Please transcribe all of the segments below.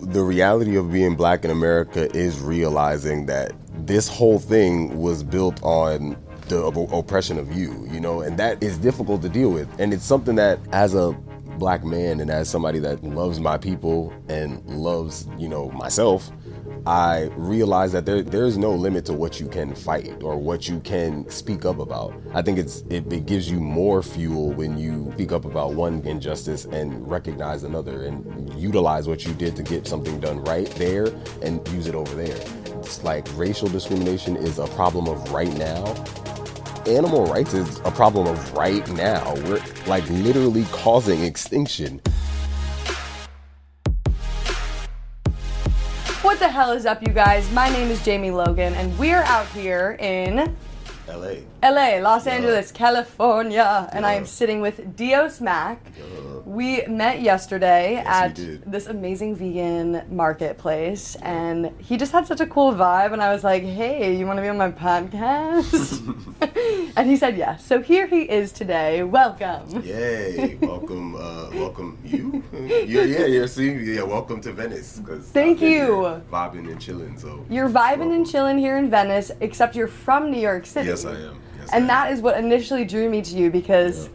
the reality of being black in America is realizing that this whole thing was built on the oppression of you, you know, and that is difficult to deal with. And it's something that, as a black man and as somebody that loves my people and loves, you know, myself, I realize that there there's no limit to what you can fight or what you can speak up about. I think it's it, it gives you more fuel when you speak up about one injustice and recognize another and utilize what you did to get something done right there and use it over there. It's like racial discrimination is a problem of right now animal rights is a problem of right now. We're like literally causing extinction. What the hell is up, you guys? My name is Jamie Logan, and we're out here in LA. LA, Los Angeles, California, and I am sitting with Dios Mac. We met yesterday Yes, at this amazing vegan marketplace, and he just had such a cool vibe. And I was like, "Hey, you want to be on my podcast?" and he said yes. So here he is today. Welcome. Yay! welcome, uh, welcome you. yeah, yeah, yeah. See, yeah. Welcome to Venice. Cause Thank I've you. Vibing and chilling. So You're vibing welcome. and chilling here in Venice, except you're from New York City. Yes, I am. And that is what initially drew me to you because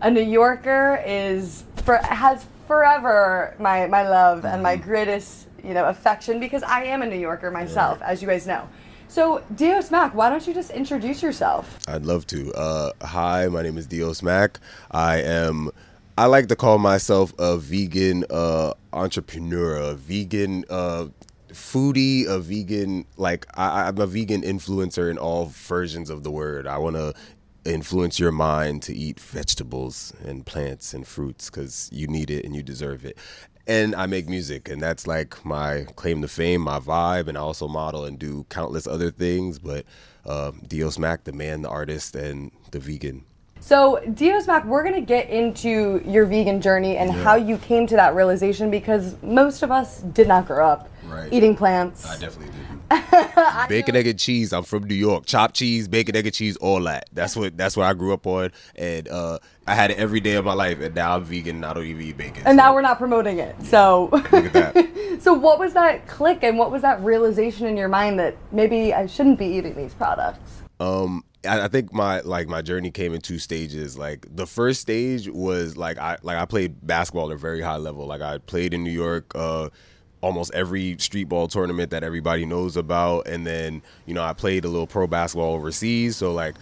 a New Yorker is for has forever my my love and Mm-hmm. my greatest you know affection because I am a New Yorker myself, as you guys know. So Dios Mac, why don't you just introduce yourself? I'd love to. Uh, hi, my name is Dios Mac. I am. I like to call myself a vegan uh, entrepreneur, a vegan uh, foodie, a vegan like I, I'm a vegan influencer in all versions of the word. I want to influence your mind to eat vegetables and plants and fruits because you need it and you deserve it. And I make music, and that's like my claim to fame, my vibe, and I also model and do countless other things. But uh, Dios Mac, the man, the artist, and the vegan. So Dios Mac, we're gonna get into your vegan journey and how you came to that realization because most of us did not grow up Right. eating plants. I definitely did. bacon, egg, and cheese. I'm from New York. Chopped cheese, bacon, egg, and cheese, all that. That's what that's what I grew up on, and uh, I had it every day of my life. And now I'm vegan. And I don't even eat bacon. and so now we're not promoting it. So look at that. So what was that click and what was that realization in your mind that maybe I shouldn't be eating these products? um I, think my like my journey came in two stages. Like the first stage was like i like i played basketball at a very high level. Like i played in new york uh almost every street ball tournament that everybody knows about. And then you know i played a little pro basketball overseas. So like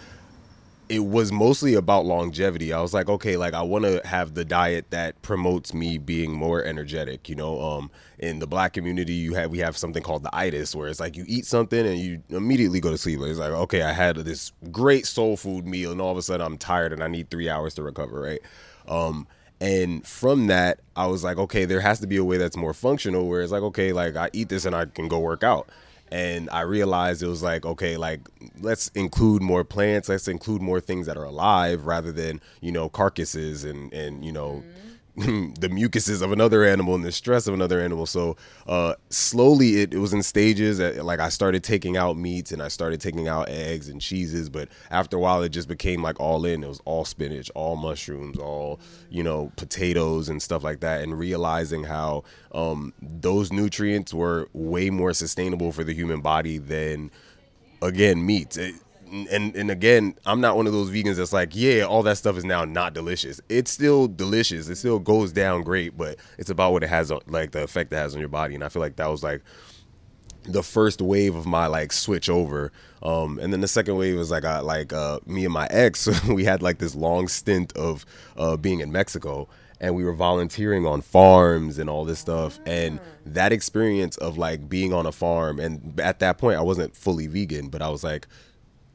it was mostly about longevity. I was like, okay, like I want to have the diet that promotes me being more energetic. You know, um, in the black community, you have we have something called the itis, where it's like you eat something and you immediately go to sleep. It's like, okay, I had this great soul food meal, and all of a sudden I'm tired and I need three hours to recover, right? Um, and from that, I was like, okay, there has to be a way that's more functional, where it's like, okay, like I eat this and I can go work out and I realized it was like, okay, like let's include more plants, let's include more things that are alive rather than you know carcasses and and you know mm-hmm. the mucuses of another animal and the stress of another animal. So uh, slowly it, it was in stages. Like I started taking out meats and I started taking out eggs and cheeses, but after a while it just became like all in. It was all spinach, all mushrooms, all you know potatoes and stuff like that. And realizing how um, those nutrients were way more sustainable for the human body than again meat. It- and and again, I'm not one of those vegans that's like, yeah, all that stuff is now not delicious. It's still delicious. It still goes down great, but it's about what it has on, like the effect it has on your body. And I feel like that was like the first wave of my like switch over um and then the second wave was like I like uh me and my ex we had like this long stint of uh being in Mexico and we were volunteering on farms and all this stuff and that experience of like being on a farm and at that point I wasn't fully vegan but I was like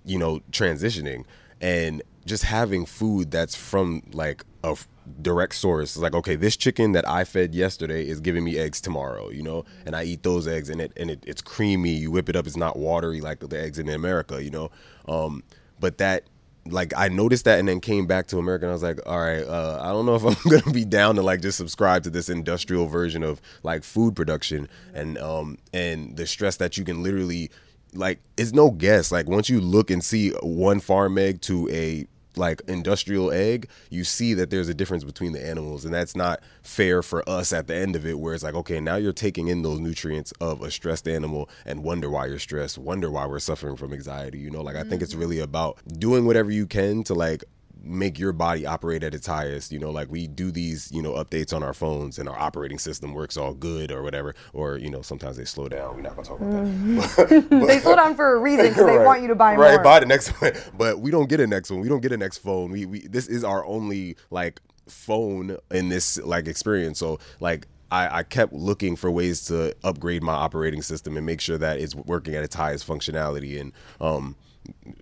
you know transitioning and just having food that's from like a direct source. It's like okay this chicken that i fed yesterday is giving me eggs tomorrow you know? And i eat those eggs and it and it, it's creamy. You whip it up it's not watery like the eggs in america you know? Um but that like I noticed that and then came back to America and I was like, all right, uh, I don't know if I'm gonna be down to like just subscribe to this industrial version of like food production. And um and the stress that you can literally like it's no guess. Like once you look and see one farm egg to a like industrial egg, you see that there's a difference between the animals, and that's not fair for us at the end of it. Where it's like, okay, now you're taking in those nutrients of a stressed animal and wonder why you're stressed, wonder why we're suffering from anxiety. You know, like I think it's mm-hmm. really about doing whatever you can to like make your body operate at its highest. You know, like we do these, you know, updates on our phones and our operating system works all good or whatever. Or, you know, sometimes they slow down. We're not gonna talk about that. But- they slow down for a reason because they Right. want you to buy right, more. Right, buy the next one. But we don't get a next one. We don't get a next phone. We we this is our only like phone in this like experience. So like I, I kept looking for ways to upgrade my operating system and make sure that it's working at its highest functionality. And um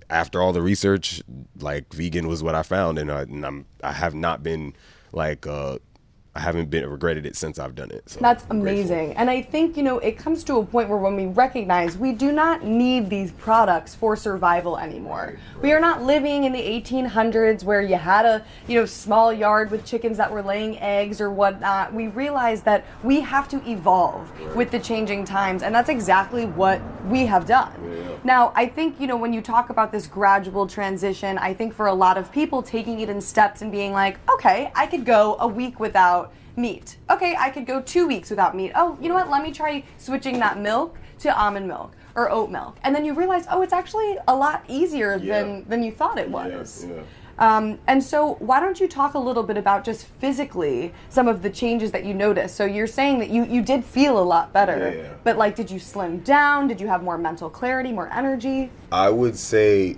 after all the research, like vegan was what I found, and, I, and I'm I have not been like uh I haven't been regretted it since I've done it. So That's amazing. And I think, you know, it comes to a point where when we recognize we do not need these products for survival anymore. We are not living in the 1800s where you had a, you know, small yard with chickens that were laying eggs or whatnot. We realize that we have to evolve with the changing times. And that's exactly what we have done. Now, I think, you know, when you talk about this gradual transition, I think for a lot of people taking it in steps and being like, okay, I could go a week without meat. Okay, I could go two weeks without meat. Oh, you know what? Let me try switching that milk to almond milk or oat milk. And then you realize, oh, it's actually a lot easier Yeah. than, than you thought it was. yeah. Um, and so, why don't you talk a little bit about just physically some of the changes that you noticed? So, you're saying that you, you did feel a lot better, Yeah, yeah. but like, did you slim down? Did you have more mental clarity, more energy? I would say,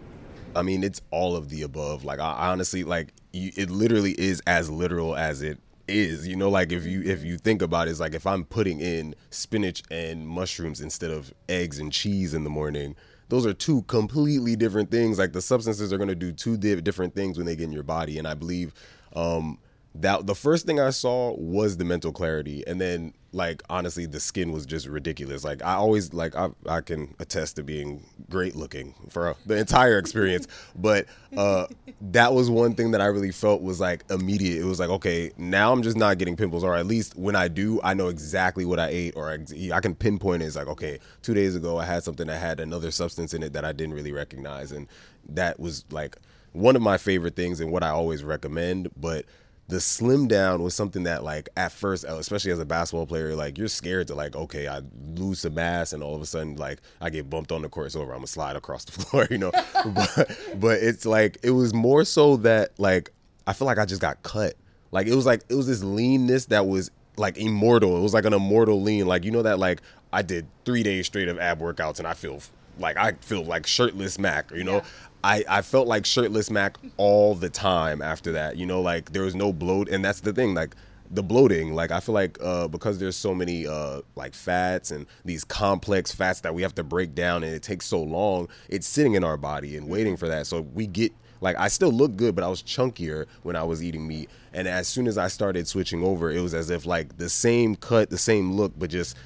I mean, it's all of the above. Like, I honestly, like, you, it literally is as literal as it is. You know, like if you if you think about it, it's like if I'm putting in spinach and mushrooms instead of eggs and cheese in the morning. Those are two completely different things. Like the substances are going to do two di- different things when they get in your body, and I believe um, that the first thing I saw was the mental clarity, and then like honestly, the skin was just ridiculous. Like I always like I I can attest to being great looking for the entire experience, but uh, that was one thing that I really felt was like immediate. It was like okay, now I'm just not getting pimples, or at least when I do, I know exactly what I ate, or ex- I can pinpoint it. It's like okay, two days ago I had something that had another substance in it that I didn't really recognize, and that was like one of my favorite things and what I always recommend, but the slim down was something that like at first especially as a basketball player like you're scared to like okay i lose some mass and all of a sudden like i get bumped on the court it's over i'm gonna slide across the floor you know? But but it's like it was more so that like i feel like i just got cut. Like it was like it was this leanness that was like immortal. It was like an immortal lean. Like you know that like i did three days straight of ab workouts and i feel like i feel like shirtless mac you know I, I felt like shirtless Mac all the time after that. You know, like there was no bloat, and that's the thing. Like the bloating, like I feel like uh, because there's so many uh, like fats and these complex fats that we have to break down, and it takes so long. It's sitting in our body and waiting for that. So we get like I still look good, but I was chunkier when I was eating meat. And as soon as I started switching over, it was as if like the same cut, the same look, but just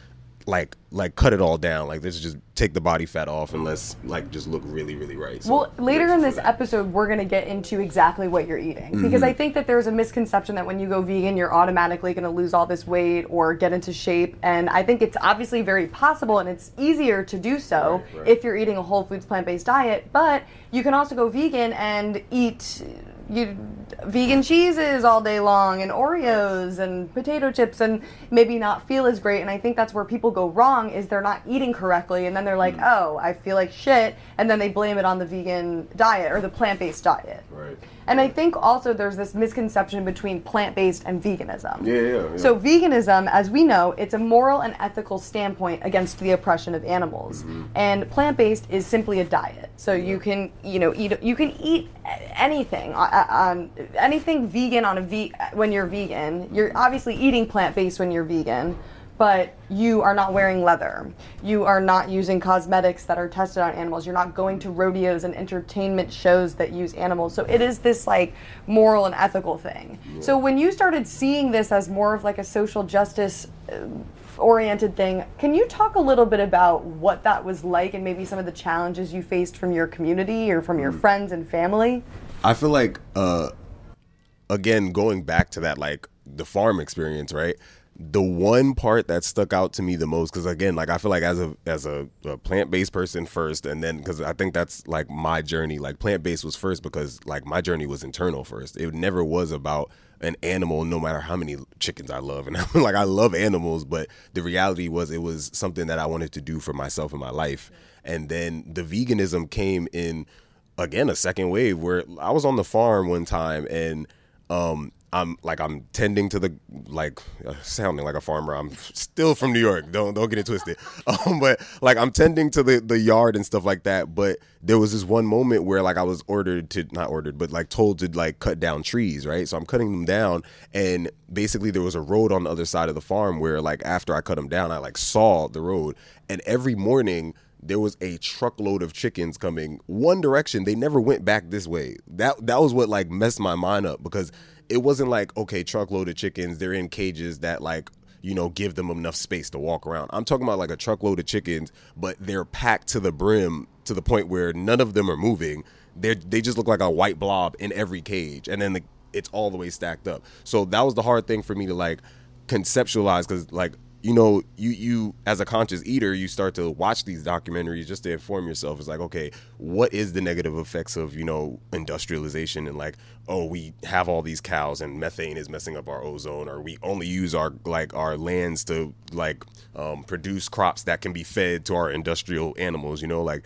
like like cut it all down. Like let's just take the body fat off and let's like just look really really right. So, Well, later in this that. episode, we're going to get into exactly what you're eating Mm-hmm. because I think that there's a misconception that when you go vegan, you're automatically going to lose all this weight or get into shape. And I think it's obviously very possible and it's easier to do so Right, right. if you're eating a whole foods plant based diet. But you can also go vegan and eat. You vegan cheeses all day long and Oreos and potato chips and maybe not feel as great and I think that's where people go wrong is they're not eating correctly and then they're like, hmm. "Oh, I feel like shit." And then they blame it on the vegan diet or the plant-based diet. Right. And I think also there's this misconception between plant-based and veganism. Yeah, yeah, yeah. So veganism, as we know, it's a moral and ethical standpoint against the oppression of animals. Mm-hmm. And plant-based is simply a diet. So you can, you know, eat you can eat anything on, on anything vegan on a ve- when you're vegan. You're obviously eating plant-based when you're vegan. But you are not wearing leather. You are not using cosmetics that are tested on animals. You're not going to rodeos and entertainment shows that use animals. So it is this like moral and ethical thing. So when you started seeing this as more of like a social justice uh, oriented thing, can you talk a little bit about what that was like and maybe some of the challenges you faced from your community or from your friends and family? I feel like uh again going back to that like the farm experience, right? The one part that stuck out to me the most because again like i feel like as a as a, a plant-based person first and then because i think that's like my journey. Like plant-based was first because like my journey was internal first. It never was about an animal no matter how many chickens i love. And like i love animals but the reality was it was something that i wanted to do for myself in my life. And then the veganism came in again a second wave where i was on the farm one time and um I'm like I'm tending to the like uh, sounding like a farmer. I'm still from New York. Don't don't get it twisted. Um, but like I'm tending to the the yard and stuff like that. But there was this one moment where like I was ordered to not ordered, but like told to like cut down trees, right? So I'm cutting them down, and basically there was a road on the other side of the farm where like after I cut them down, I like saw the road, and every morning there was a truckload of chickens coming one direction. They never went back this way. That that was what like messed my mind up because it wasn't like okay, truckload of chickens. They're in cages that like you know give them enough space to walk around. I'm talking about like a truckload of chickens, but they're packed to the brim to the point where none of them are moving. They they just look like a white blob in every cage, and then the, it's all the way stacked up. So that was the hard thing for me to like conceptualize because like you know, you you as a conscious eater, you start to watch these documentaries just to inform yourself. It's like, okay, what is the negative effects of you know industrialization and like, oh, we have all these cows and methane is messing up our ozone, or we only use our like our lands to like um, produce crops that can be fed to our industrial animals. You know, like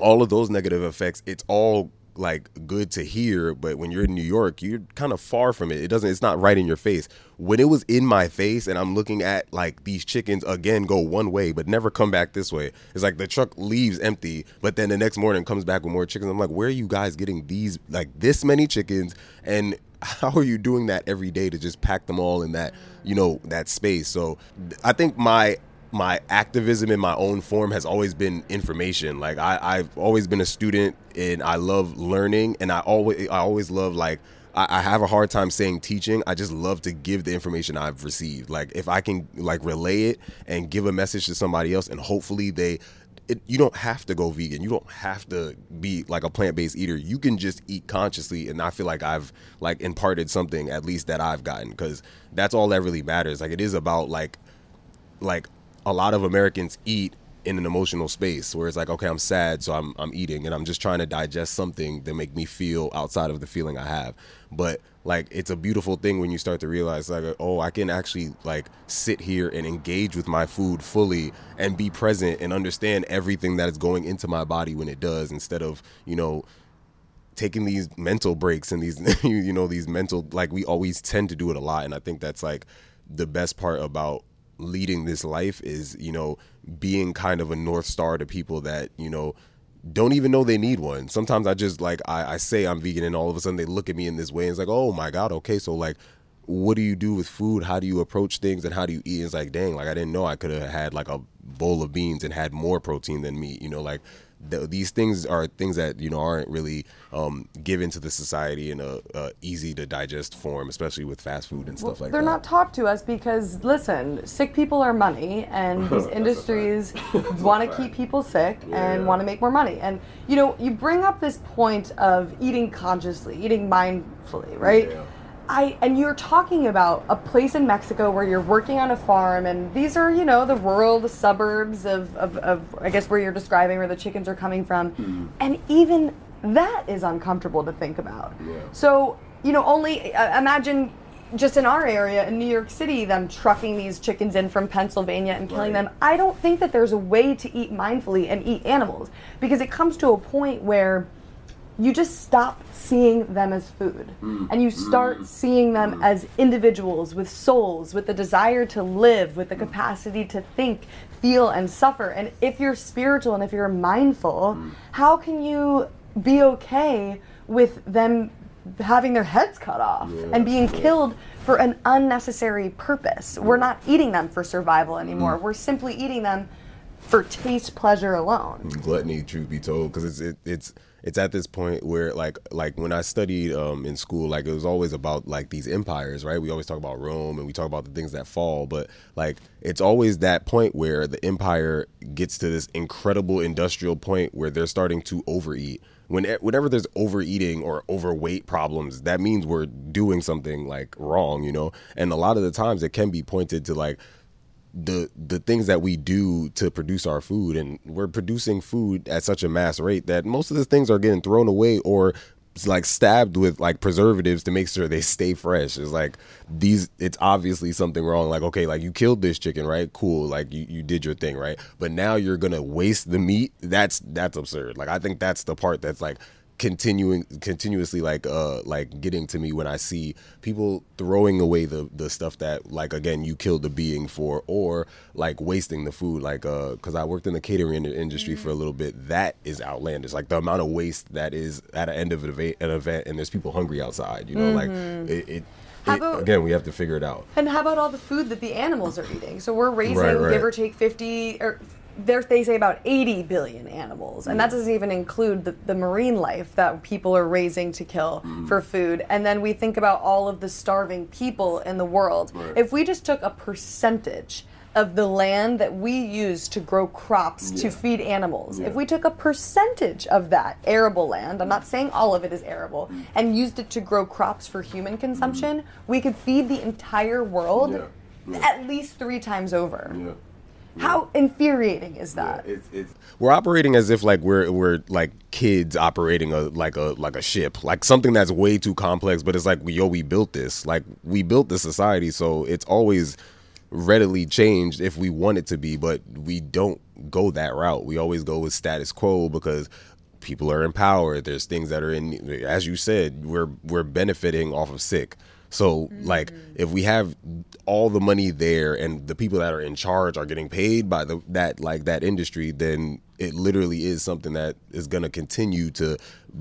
all of those negative effects. It's all like good to hear, but when you're in New York, you're kind of far from it. It doesn't it's not right in your face. When it was in my face and I'm looking at like these chickens again go one way but never come back this way. It's like the truck leaves empty, but then the next morning comes back with more chickens. I'm like, "Where are you guys getting these like this many chickens and how are you doing that every day to just pack them all in that, you know, that space?" So, I think my my activism in my own form has always been information. Like I, I've always been a student and I love learning and I always I always love like I, I have a hard time saying teaching. I just love to give the information I've received. Like if I can like relay it and give a message to somebody else and hopefully they it, you don't have to go vegan. You don't have to be like a plant based eater. You can just eat consciously, and I feel like I've like imparted something at least that I've gotten because that's all that really matters. Like it is about like like a lot of Americans eat in an emotional space where it's like, okay, I'm sad, so I'm I'm eating, and I'm just trying to digest something that make me feel outside of the feeling I have. But like, it's a beautiful thing when you start to realize, like, oh, I can actually like sit here and engage with my food fully and be present and understand everything that is going into my body when it does, instead of you know taking these mental breaks and these you know these mental like we always tend to do it a lot and i think that's like the best part about leading this life is you know being kind of a north star to people that you know don't even know they need one. Sometimes i just like I, I say i'm vegan and all of a sudden they look at me in this way and it's like oh my god okay so like what do you do with food? How do you approach things and how do you eat? It's like dang like i didn't know i could have had like a bowl of beans and had more protein than meat you know like th- these things are things that you know aren't really um, given to the society in a, a, easy to digest form, especially with fast food and stuff well, like they're that. They're not taught to us because listen, sick people are money, and these industries want to keep people sick yeah. and want to make more money. And you know, you bring up this point of eating consciously, eating mindfully, right? Yeah I and you're talking about a place in Mexico where you're working on a farm, and these are you know the rural, the suburbs of, of, of I guess where you're describing where the chickens are coming from, mm-hmm. and even that is uncomfortable to think about. Yeah. So you know, only uh, imagine just in our area in New York City, them trucking these chickens in from Pennsylvania and killing right. them. I don't think that there's a way to eat mindfully and eat animals because it comes to a point where you just stop seeing them as food mm. and you start mm. seeing them mm. as individuals with souls with the desire to live with the mm. capacity to think feel and suffer and if you're spiritual and if you're mindful mm. how can you be okay with them having their heads cut off yeah, and being yeah. killed for an unnecessary purpose we're not eating them for survival anymore mm. we're simply eating them for taste pleasure alone gluttony truth be told because it's it, it's it's at this point where like like when I studied um, in school, like it was always about like these empires, right? We always talk about Rome and we talk about the things that fall, but like it's always that point where the empire gets to this incredible industrial point where they're starting to overeat when whenever there's overeating or overweight problems, that means we're doing something like wrong, you know. And a lot of the times it can be pointed to like the the things that we do to produce our food and we're producing food at such a mass rate that most of the things are getting thrown away or like stabbed with like preservatives to make sure they stay fresh. It's like these it's obviously something wrong. Like, okay, like you killed this chicken, right? Cool. Like you, you did your thing, right? But now you're gonna waste the meat. That's that's absurd. Like I think that's the part that's like continuing continuously like uh like getting to me when I see people throwing away the the stuff that like again you killed the being for or like wasting the food like uh cuz I worked in the catering industry mm-hmm. for a little bit that is outlandish like the amount of waste that is at the end of an event, an event and there's people hungry outside you know mm-hmm. like it, it about, again, we have to figure it out. And how about all the food that the animals are eating? So we're raising, right, right. give or take, 50 or they say about 80 billion animals and that doesn't even include the, the marine life that people are raising to kill mm-hmm. for food and then we think about all of the starving people in the world right. if we just took a percentage of the land that we use to grow crops yeah. to feed animals. Yeah. If we took a percentage of that arable land, I'm not saying all of it is arable, mm. and used it to grow crops for human consumption, mm. we could feed the entire world yeah. at least three times over. How infuriating is that? Yeah, it's, it's, we're operating as if like we're we're like kids operating a like a like a ship, like something that's way too complex. But it's like yo, we built this. Like we built the society, so it's always readily changed if we want it to be. But we don't go that route. We always go with status quo because people are empowered. There's things that are in, as you said, we're we're benefiting off of sick. So mm-hmm. like if we have all the money there and the people that are in charge are getting paid by the that like that industry, then it literally is something that is going to continue to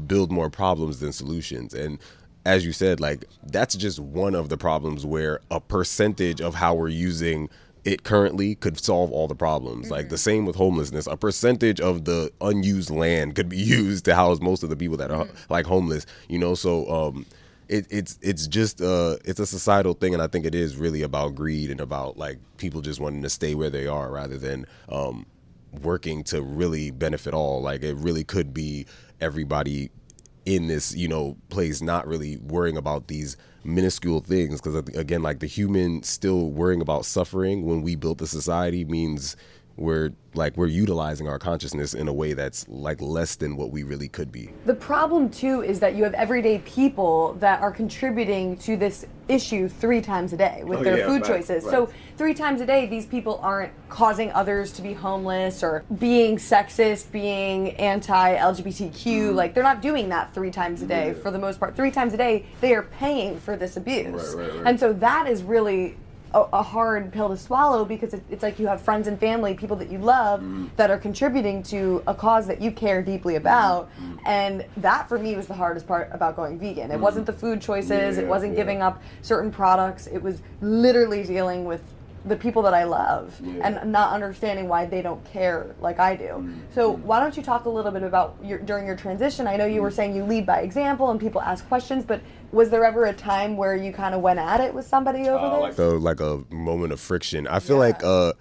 build more problems than solutions. And as you said, like that's just one of the problems where a percentage of how we're using it currently could solve all the problems. Mm-hmm. Like the same with homelessness. A percentage of the unused land could be used to house most of the people that are mm-hmm. like homeless, you know? So um it, it's it's just uh it's a societal thing and i think it is really about greed and about like people just wanting to stay where they are rather than um working to really benefit all. Like it really could be everybody in this you know place not really worrying about these minuscule things. Because again like the human still worrying about suffering when we built the society means we're like we're utilizing our consciousness in a way that's like less than what we really could be. The problem too is that you have everyday people that are contributing to this issue three times a day with oh, their yeah, food right, choices. Right. So three times a day these people aren't causing others to be homeless or being sexist, being anti-LGBTQ, mm. like they're not doing that three times a day yeah. for the most part. Three times a day they are paying for this abuse. Right, and so that is really a, a, hard pill to swallow because it, it's like you have friends and family, people that you love, mm. that are contributing to a cause that you care deeply about. Mm. And that for me was the hardest part about going vegan. It mm. wasn't the food choices, yeah, it wasn't yeah. giving up certain products, it was literally dealing with the people that I love yeah. and not understanding why they don't care like I do. Mm-hmm. So why don't you talk a little bit about your during your transition? I know you were saying you lead by example and people ask questions, but was there ever a time where you kind of went at it with somebody over uh, there? Like a, like a moment of friction. I feel yeah. like uh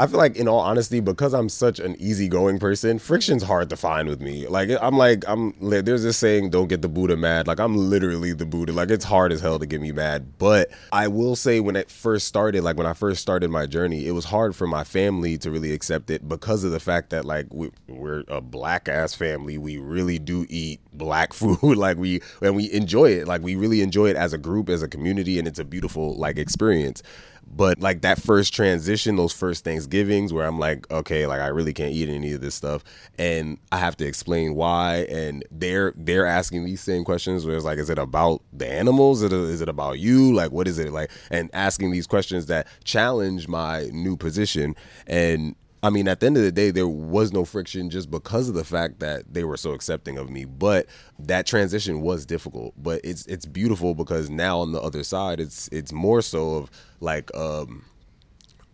I feel like, in all honesty, because I'm such an easygoing person, friction's hard to find with me. Like, I'm like, I'm. There's this saying, "Don't get the Buddha mad." Like, I'm literally the Buddha. Like, it's hard as hell to get me mad. But I will say, when it first started, like when I first started my journey, it was hard for my family to really accept it because of the fact that like we, we're a black ass family. We really do eat black food. like we and we enjoy it. Like we really enjoy it as a group, as a community, and it's a beautiful like experience. But like that first transition, those first Thanksgivings where I'm like, okay, like I really can't eat any of this stuff, and I have to explain why, and they're they're asking these same questions where it's like, is it about the animals? Is it, is it about you? Like, what is it like? And asking these questions that challenge my new position, and I mean, at the end of the day, there was no friction just because of the fact that they were so accepting of me. But that transition was difficult. But it's it's beautiful because now on the other side, it's it's more so of like um,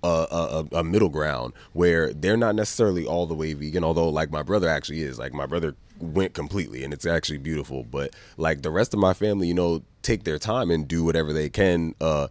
a, a, a middle ground where they're not necessarily all the way vegan. Although, like my brother actually is. Like my brother went completely, and it's actually beautiful. But like the rest of my family, you know, take their time and do whatever they can. Uh,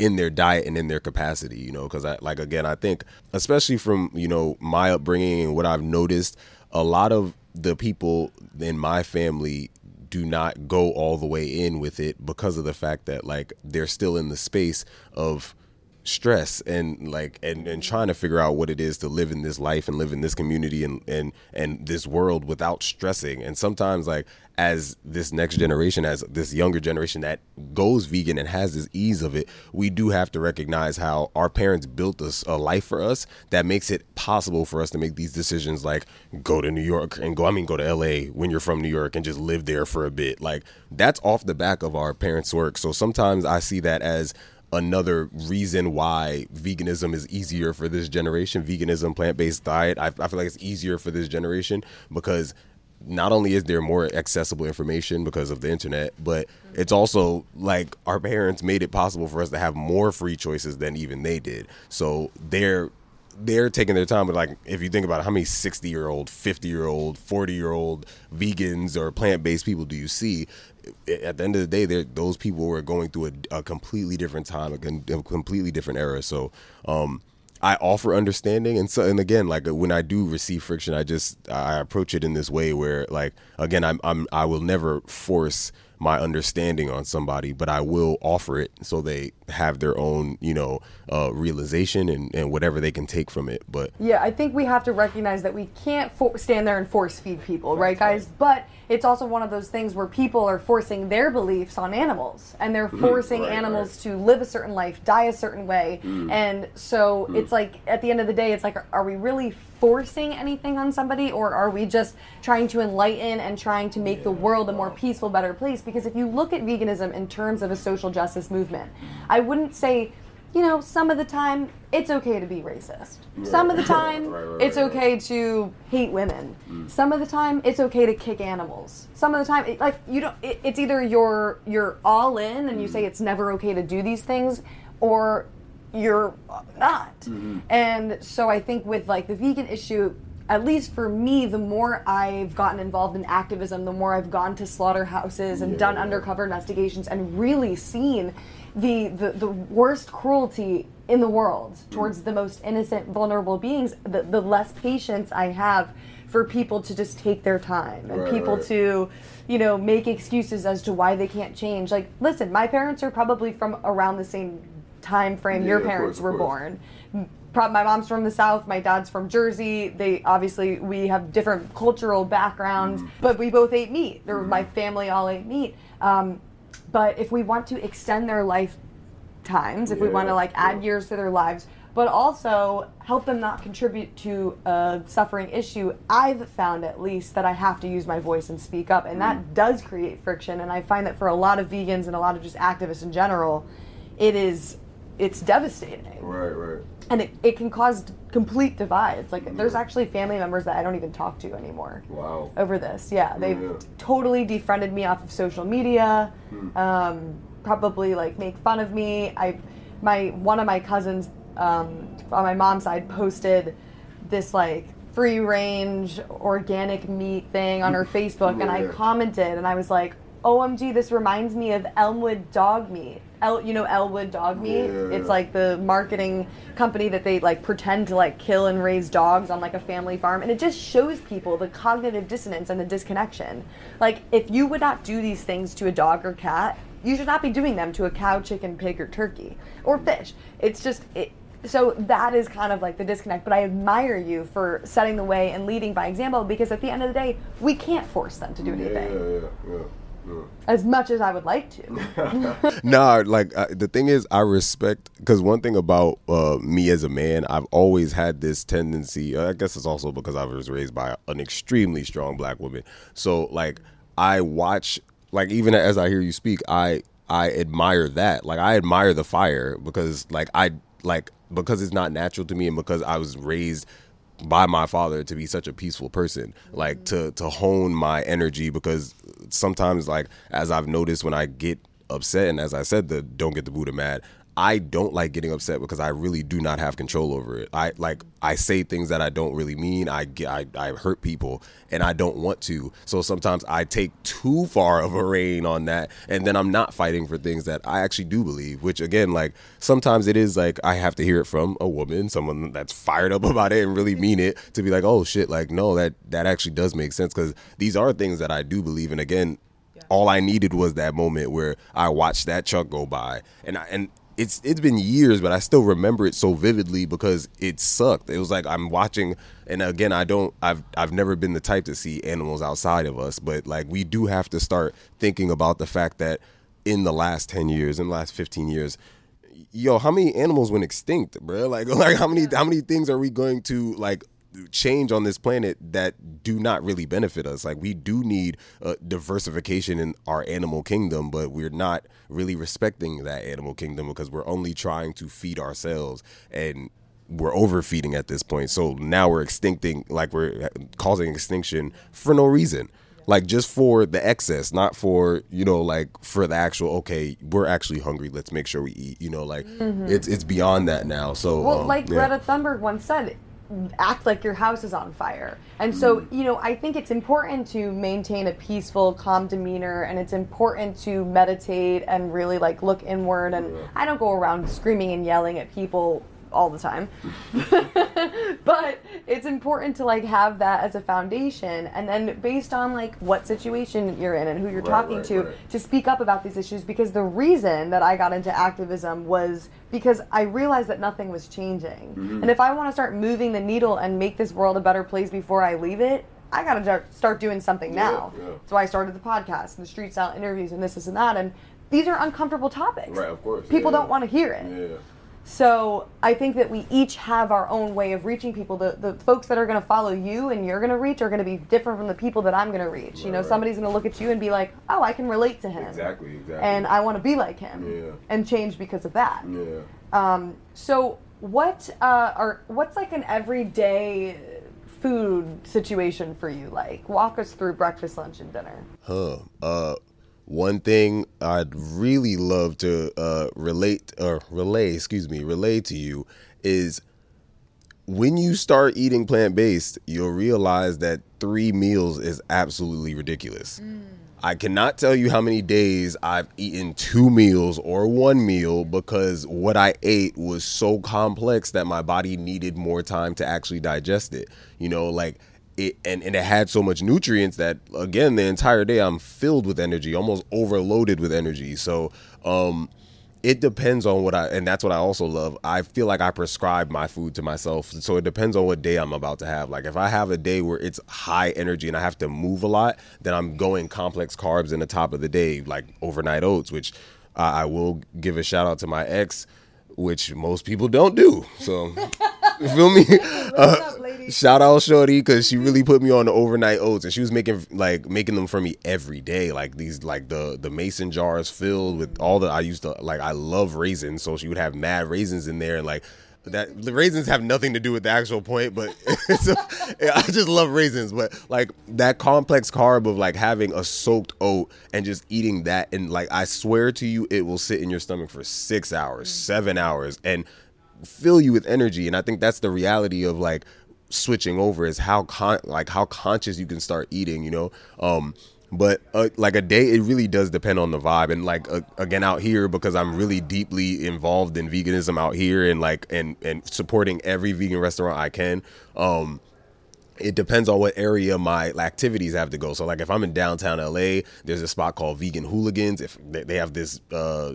in their diet and in their capacity, you know, because I like again, I think especially from you know my upbringing and what I've noticed, a lot of the people in my family do not go all the way in with it because of the fact that like they're still in the space of stress and like and and trying to figure out what it is to live in this life and live in this community and and and this world without stressing. And sometimes like as this next generation as this younger generation that goes vegan and has this ease of it we do have to recognize how our parents built us a life for us that makes it possible for us to make these decisions like go to New York and go I mean go to LA when you're from New York and just live there for a bit like that's off the back of our parents work so sometimes I see that as another reason why veganism is easier for this generation. Veganism, plant based diet, I, I, feel like it's easier for this generation because not only is there more accessible information because of the internet, but it's also like our parents made it possible for us to have more free choices than even they did. So they're they're taking their time but like if you think about it, how many 60 year old 50 year old 40 year old vegans or plant-based people do you see at the end of the day, those people were going through a, a completely different time, a, a, completely different era. So, um, I offer understanding, and so, and again, like uh, when I do receive friction, I just I approach it in this way where, like, again, I'm, I'm I will never force my understanding on somebody, but I will offer it so they have their own, you know, uh, realization and, and whatever they can take from it. But yeah, I think we have to recognize that we can't for- stand there and force feed people, right, guys? But it's also one of those things where people are forcing their beliefs on animals and they're mm-hmm. forcing right, animals right. to live a certain life, die a certain way. Mm. And so mm. it's like at the end of the day, it's like, are we really forcing anything on somebody or are we just trying to enlighten and trying to make yeah. the world a more peaceful, better place? Because if you look at veganism in terms of a social justice movement, I wouldn't say you know, some of the time it's okay to be racist. Some of the time right, right, it's okay to hate women. Mm. Some of the time it's okay to kick animals. Some of the time, it, like you don't. It, it's either you're you're all in and you mm. say it's never okay to do these things, or you're not. Mm-hmm. And so I think with like the vegan issue, at least for me, the more I've gotten involved in activism, the more I've gone to slaughterhouses and yeah. done undercover investigations and really seen the, the, the worst cruelty in the world towards the most innocent, vulnerable beings, the, the less patience I have for people to just take their time and right, people right. to, you know, make excuses as to why they can't change. Like, listen, my parents are probably from around the same time frame yeah, your parents course, were born. My mom's from the south, my dad's from Jersey. They obviously we have different cultural backgrounds, mm. but we both ate meat. Mm. My family all ate meat. Um, but if we want to extend their lifetimes, if yeah, we want to like add yeah. years to their lives, but also help them not contribute to a suffering issue, I've found at least that I have to use my voice and speak up. And mm. that does create friction. And I find that for a lot of vegans and a lot of just activists in general, it is it's devastating. Right, right. And it, it can cause complete divides. Like, there's actually family members that I don't even talk to anymore. Wow. Over this. Yeah, they've yeah. totally defriended me off of social media. Hmm. Um, probably like make fun of me. I, my one of my cousins um, on my mom's side posted this like free range organic meat thing on her Facebook, yeah. and I commented and I was like, OMG, this reminds me of Elmwood dog meat. El, you know Elwood dog meat. Yeah. It's like the marketing company that they like pretend to like kill and raise dogs on like a family farm, and it just shows people the cognitive dissonance and the disconnection. Like if you would not do these things to a dog or cat, you should not be doing them to a cow, chicken, pig, or turkey or fish. It's just it, so that is kind of like the disconnect but i admire you for setting the way and leading by example because at the end of the day we can't force them to do anything yeah, yeah, yeah as much as I would like to. nah, like uh, the thing is, I respect because one thing about uh, me as a man, I've always had this tendency. Uh, I guess it's also because I was raised by an extremely strong black woman. So like, I watch like even as I hear you speak, I I admire that. Like I admire the fire because like I like because it's not natural to me and because I was raised by my father to be such a peaceful person like mm-hmm. to to hone my energy because sometimes like as i've noticed when i get upset and as i said the don't get the buddha mad I don't like getting upset because I really do not have control over it. I like I say things that I don't really mean. I I, I hurt people and I don't want to. So sometimes I take too far of a reign on that, and then I'm not fighting for things that I actually do believe. Which again, like sometimes it is like I have to hear it from a woman, someone that's fired up about it and really mean it, to be like, oh shit, like no, that that actually does make sense because these are things that I do believe. And again, all I needed was that moment where I watched that truck go by, and I, and it's it's been years, but I still remember it so vividly because it sucked. It was like I'm watching, and again, I don't, I've I've never been the type to see animals outside of us, but like we do have to start thinking about the fact that in the last ten years, in the last fifteen years. Yo, how many animals went extinct, bro? Like, like how many how many things are we going to like change on this planet that do not really benefit us. Like we do need uh, diversification in our animal kingdom, but we're not really respecting that animal kingdom because we're only trying to feed ourselves and we're overfeeding at this point. So now we're extincting, like we're causing extinction for no reason. Like just for the excess, not for you know, like for the actual. Okay, we're actually hungry. Let's make sure we eat. You know, like mm-hmm. it's it's beyond that now. So well, um, like yeah. Greta Thunberg once said, act like your house is on fire. And so, mm. you know, I think it's important to maintain a peaceful, calm demeanor and it's important to meditate and really like look inward and I don't go around screaming and yelling at people all the time. but it's important to like have that as a foundation and then based on like what situation you're in and who you're right, talking right, to right. to speak up about these issues because the reason that I got into activism was because I realized that nothing was changing. Mm-hmm. And if I want to start moving the needle and make this world a better place before I leave it, I got to start doing something now. Yeah, yeah. That's why I started the podcast and the street style interviews and this, this, and that. And these are uncomfortable topics. Right, of course. People yeah, don't want to hear it. Yeah. So I think that we each have our own way of reaching people. The the folks that are going to follow you and you're going to reach are going to be different from the people that I'm going to reach. Right, you know, right. somebody's going to look at you and be like, "Oh, I can relate to him." Exactly, exactly. And I want to be like him. Yeah. And change because of that. Yeah. Um, so what uh, are what's like an everyday food situation for you like? Walk us through breakfast, lunch, and dinner. Huh. Uh one thing I'd really love to uh, relate or relay, excuse me, relay to you is when you start eating plant based, you'll realize that three meals is absolutely ridiculous. Mm. I cannot tell you how many days I've eaten two meals or one meal because what I ate was so complex that my body needed more time to actually digest it. You know, like it, and, and it had so much nutrients that again the entire day I'm filled with energy, almost overloaded with energy. So um, it depends on what I and that's what I also love. I feel like I prescribe my food to myself. So it depends on what day I'm about to have. Like if I have a day where it's high energy and I have to move a lot, then I'm going complex carbs in the top of the day, like overnight oats, which uh, I will give a shout out to my ex, which most people don't do. So You feel me? Uh, shout out Shorty because she really put me on the overnight oats, and she was making like making them for me every day. Like these, like the the mason jars filled with all the I used to like. I love raisins, so she would have mad raisins in there, and like that the raisins have nothing to do with the actual point, but I just love raisins. But like that complex carb of like having a soaked oat and just eating that, and like I swear to you, it will sit in your stomach for six hours, mm. seven hours, and fill you with energy and i think that's the reality of like switching over is how con- like how conscious you can start eating you know um but uh, like a day it really does depend on the vibe and like uh, again out here because i'm really deeply involved in veganism out here and like and and supporting every vegan restaurant i can um it depends on what area my activities have to go. So, like if I'm in downtown LA, there's a spot called Vegan Hooligans. If they have this uh,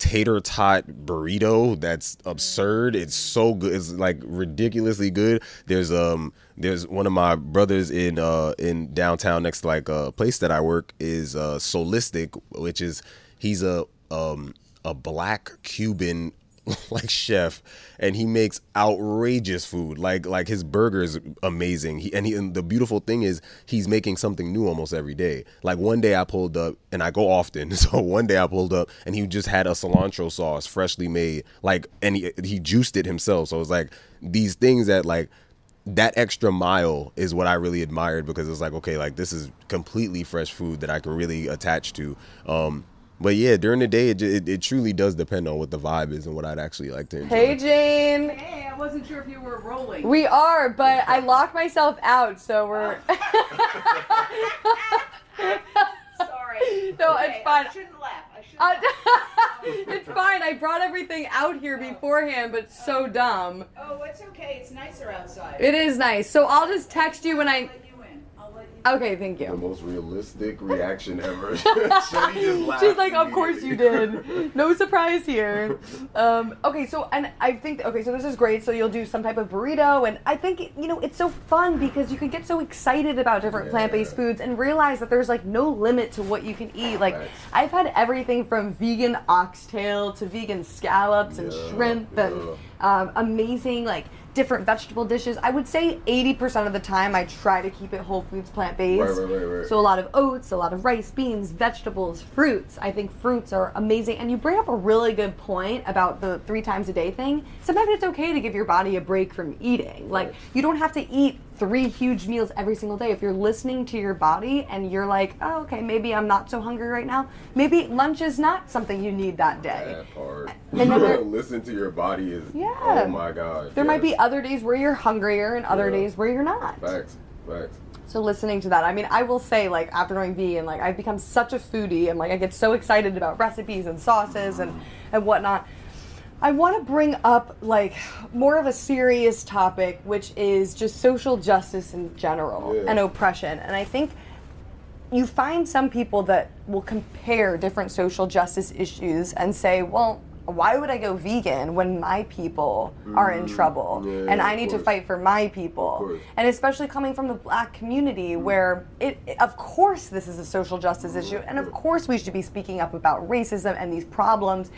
tater tot burrito that's absurd. It's so good. It's like ridiculously good. There's um there's one of my brothers in uh in downtown next to like a place that I work is uh Solistic, which is he's a um a black Cuban like chef and he makes outrageous food. Like like his burger is amazing. He, and he and the beautiful thing is he's making something new almost every day. Like one day i pulled up and i go often. So one day i pulled up and he just had a cilantro sauce freshly made like and he, he juiced it himself. So it's like these things that like that extra mile is what I really admired because it's like okay, like this is completely fresh food that I can really attach to. Um, But yeah, during the day, it, it, it truly does depend on what the vibe is and what I'd actually like to enjoy. Hey, Jane. Hey, I wasn't sure if you were rolling. We are, but I locked myself out, so we're. Sorry. No, Okay, it's fine. I shouldn't laugh. I shouldn't Uh, laugh. it's fine. I brought everything out here beforehand, but it's so dumb. Oh, it's okay. It's nicer outside. It is nice. So I'll just text you when I. let you in. I'll let you The most realistic reaction ever. Shorty just laughed She's like, of course you did. No surprise here. Um, okay, so and I think okay, so this is great. So you'll do some type of burrito, and I think you know it's so fun because you can get so excited about different Yeah. plant-based foods and realize that there's like no limit to what you can eat. Like Right. I've had everything from vegan oxtail to vegan scallops and Yeah, shrimp and um, amazing like different vegetable dishes. I would say 80% of the time I try to keep it whole foods plant based. Right, right, right, right. So a lot of oats, a lot of rice, beans, vegetables, fruits. I think fruits are amazing. And you bring up a really good point about the three times a day thing. Sometimes it's okay to give your body a break from eating. Like Right. you don't have to eat three huge meals every single day. If you're listening to your body and you're like, oh, okay, maybe I'm not so hungry right now. Maybe lunch is not something you need that day. That part. Listen to your body is. Oh yeah. Oh my god. There might be other days where you're hungrier and other Yeah. days where you're not. Facts. Facts. So listening to that, I mean, I will say, like, after going vegan, like, I've become such a foodie, and like, I get so excited about recipes and sauces and and whatnot. I want to bring up like more of a serious topic, which is just social justice in general Yeah. and oppression. And I think you find some people that will compare different social justice issues and say, well, why would I go vegan when my people are in trouble Mm, yeah, and I need to fight for my people? And especially coming from the black community where it, of course this is a social justice issue and of course we should be speaking up about racism and these problems.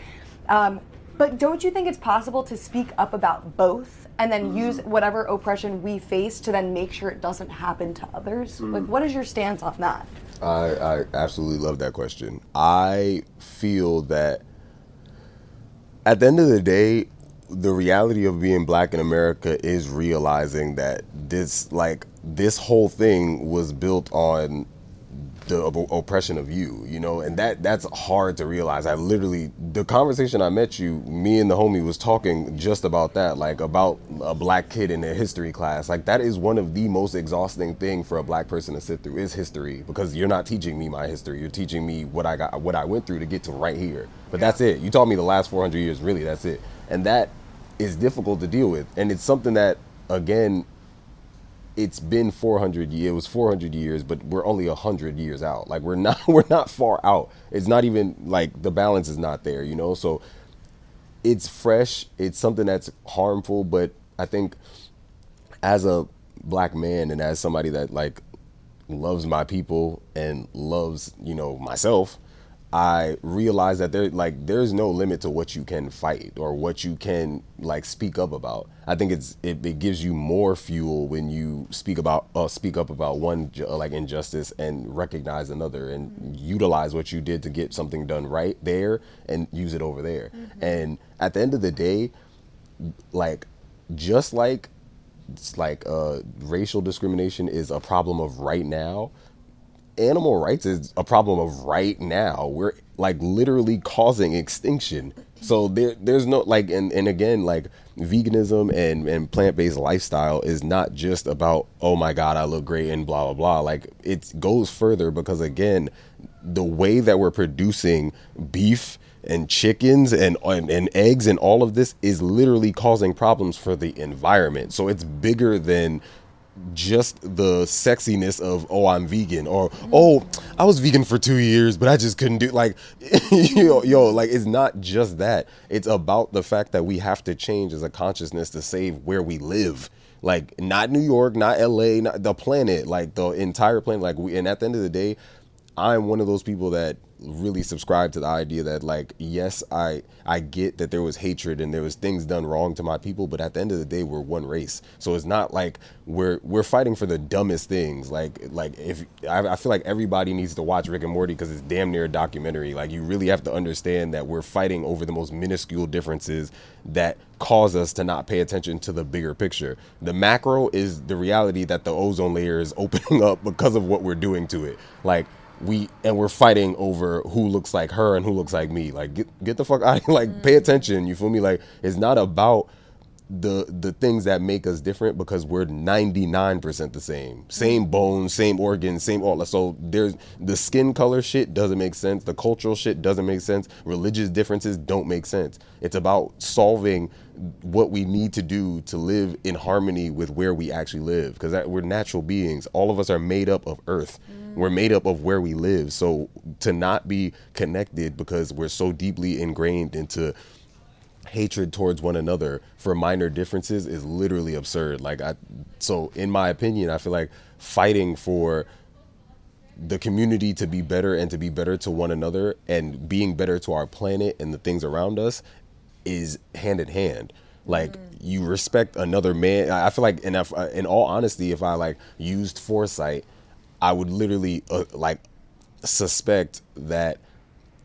Um, but don't you think it's possible to speak up about both and then mm-hmm. use whatever oppression we face to then make sure it doesn't happen to others? Mm. Like, what is your stance on that? I, I absolutely love that question. I feel that at the end of the day, the reality of being black in America is realizing that this like this whole thing was built on the op- oppression of you, you know, and that that's hard to realize. I literally the conversation I met you, me and the homie was talking just about that, like about a black kid in a history class. Like that is one of the most exhausting thing for a black person to sit through is history because you're not teaching me my history. You're teaching me what I got what I went through to get to right here. But that's it. You taught me the last 400 years, really, that's it. And that is difficult to deal with. And it's something that again it's been 400 years it was 400 years but we're only 100 years out. Like we're not we're not far out. It's not even like the balance is not there you know? So it's fresh. It's something that's harmful but i think as a black man and as somebody that like loves my people and loves you know myself i realize that there like there's no limit to what you can fight or what you can like speak up about. I think it's it, it gives you more fuel when you speak about uh, speak up about one uh, like injustice and recognize another and utilize what you did to get something done right there and use it over there. And at the end of the day like just like it's like uh, racial discrimination is a problem of right now animal rights is a problem of right now. We're like literally causing extinction. So there there's no like and, and again like veganism and and plant-based lifestyle is not just about oh my god i look great and blah blah blah. Like it goes further because again the way that we're producing beef and chickens and, and and eggs and all of this is literally causing problems for the environment. So it's bigger than just the sexiness of oh I'm vegan or oh I was vegan for two years but I just couldn't do like yo yo like it's not just that. It's about the fact that we have to change as a consciousness to save where we live. Like not New York not LA not the planet like the entire planet. Like we and at the end of the day I'm one of those people that really subscribe to the idea that like yes I I get that there was hatred and there was things done wrong to my people but at the end of the day we're one race. So it's not like we're we're fighting for the dumbest things. Like like if I, I feel like everybody needs to watch Rick and Morty because it's damn near a documentary. Like you really have to understand that we're fighting over the most minuscule differences that cause us to not pay attention to the bigger picture. The macro is the reality that the ozone layer is opening up because of what we're doing to it. Like we and we're fighting over who looks like her and who looks like me. Like get get the fuck out. like pay attention. You feel me? Like it's not about the the things that make us different because we're 99% the same. Same bones same organs same all so there's the skin color shit doesn't make sense. The cultural shit doesn't make sense. Religious differences don't make sense. It's about solving what we need to do to live in harmony with where we actually live because we're natural beings. All of us are made up of earth. We're made up of where we live. So to not be connected because we're so deeply ingrained into hatred towards one another for minor differences is literally absurd. Like I so in my opinion, I feel like fighting for the community to be better and to be better to one another and being better to our planet and the things around us is hand in hand. Like you respect another man. I feel like, in in all honesty, if I like used foresight, I would literally uh, like suspect that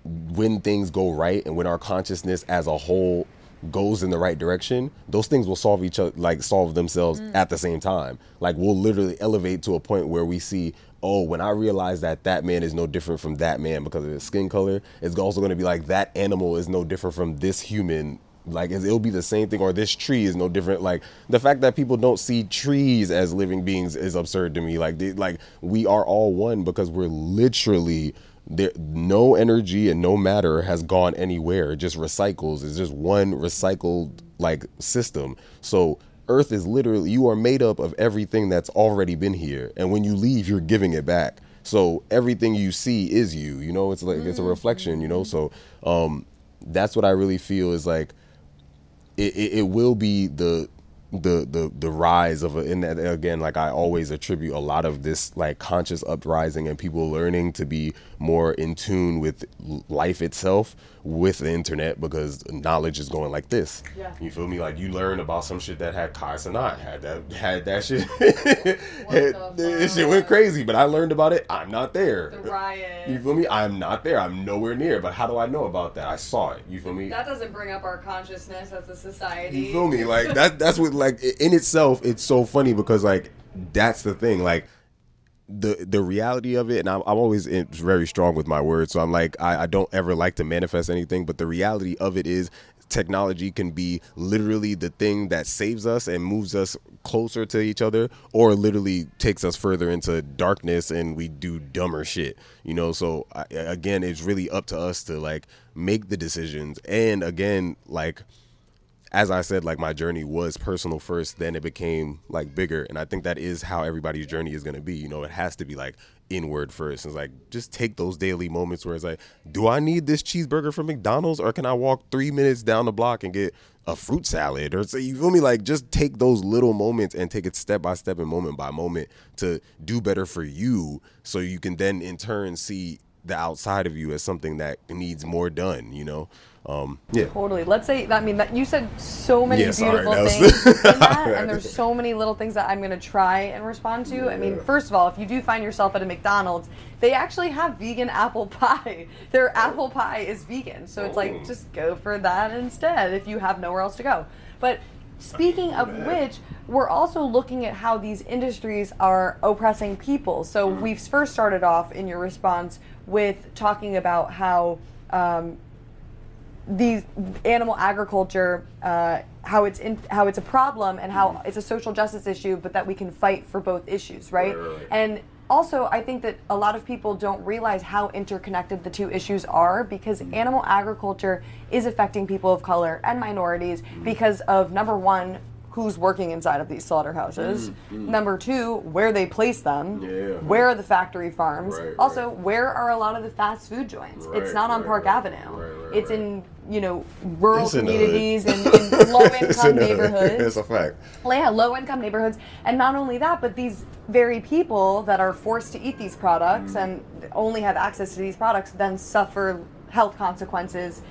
when things go right and when our consciousness as a whole goes in the right direction, those things will solve each other, like solve themselves mm. at the same time. Like we'll literally elevate to a point where we see, oh, when I realize that that man is no different from that man because of his skin color, it's also going to be like that animal is no different from this human. Like it'll be the same thing, or this tree is no different. Like the fact that people don't see trees as living beings is absurd to me. Like they, like we are all one because we're literally there no energy and no matter has gone anywhere. It just recycles. It's just one recycled like system. So earth is literally you are made up of everything that's already been here. And when you leave you're giving it back. So everything you see is you you know? It's like it's a reflection you know? So um that's what i really feel is like it, it, it will be the the the the rise of a, and again like i always attribute a lot of this like conscious uprising and people learning to be more in tune with life itself with the internet because knowledge is going like this. Yeah. You feel me? Like you learn about some shit that had Kai Cenat had that had that shit. this shit went crazy, but I learned about it. I'm not there. The riot. You feel me? I'm not there. I'm nowhere near. But how do I know about that? I saw it. You feel me? That doesn't bring up our consciousness as a society. You feel me? Like that. That's what like in itself. It's so funny because like that's the thing. Like the the reality of it, and I'm, I'm always in, very strong with my words, so I'm like I, I don't ever like to manifest anything, but the reality of it is technology can be literally the thing that saves us and moves us closer to each other or literally takes us further into darkness and we do dumber shit you know? So I, again it's really up to us to like make the decisions. And again like as I said, like my journey was personal first, then it became like bigger. And I think that is how everybody's journey is gonna be. You know, it has to be like inward first. It's like just take those daily moments where it's like, do I need this cheeseburger from McDonald's or can I walk three minutes down the block and get a fruit salad? Or so you feel me? Like just take those little moments and take it step by step and moment by moment to do better for you so you can then in turn see the outside of you as something that needs more done, you know? Um, yeah. Totally. Let's say, I mean, that you said so many Yeah, beautiful that was- things in that, and there's so many little things that I'm going to try and respond to. I mean, first of all, if you do find yourself at a McDonald's, they actually have vegan apple pie. Their apple pie is vegan, so it's like just go for that instead if you have nowhere else to go. But speaking of which, we're also looking at how these industries are oppressing people. So we've first started off in your response with talking about how. Um, these animal agriculture, uh, how it's in, how it's a problem and how mm-hmm. it's a social justice issue, but that we can fight for both issues, right? Right, right. And also, I think that a lot of people don't realize how interconnected the two issues are because mm-hmm. animal agriculture is affecting people of color and minorities mm-hmm. because of number one, who's working inside of these slaughterhouses. Number two, where they place them. Yeah. Where are the factory farms? Right, also, where are a lot of the fast food joints? it's not on right, Park right. Avenue. Right, right, it's right. in you know rural It's in the communities and, in low income in neighborhoods. It's a fact. Well, yeah, low income neighborhoods. And not only that, but these very people that are forced to eat these products Mm. and only have access to these products then suffer health consequences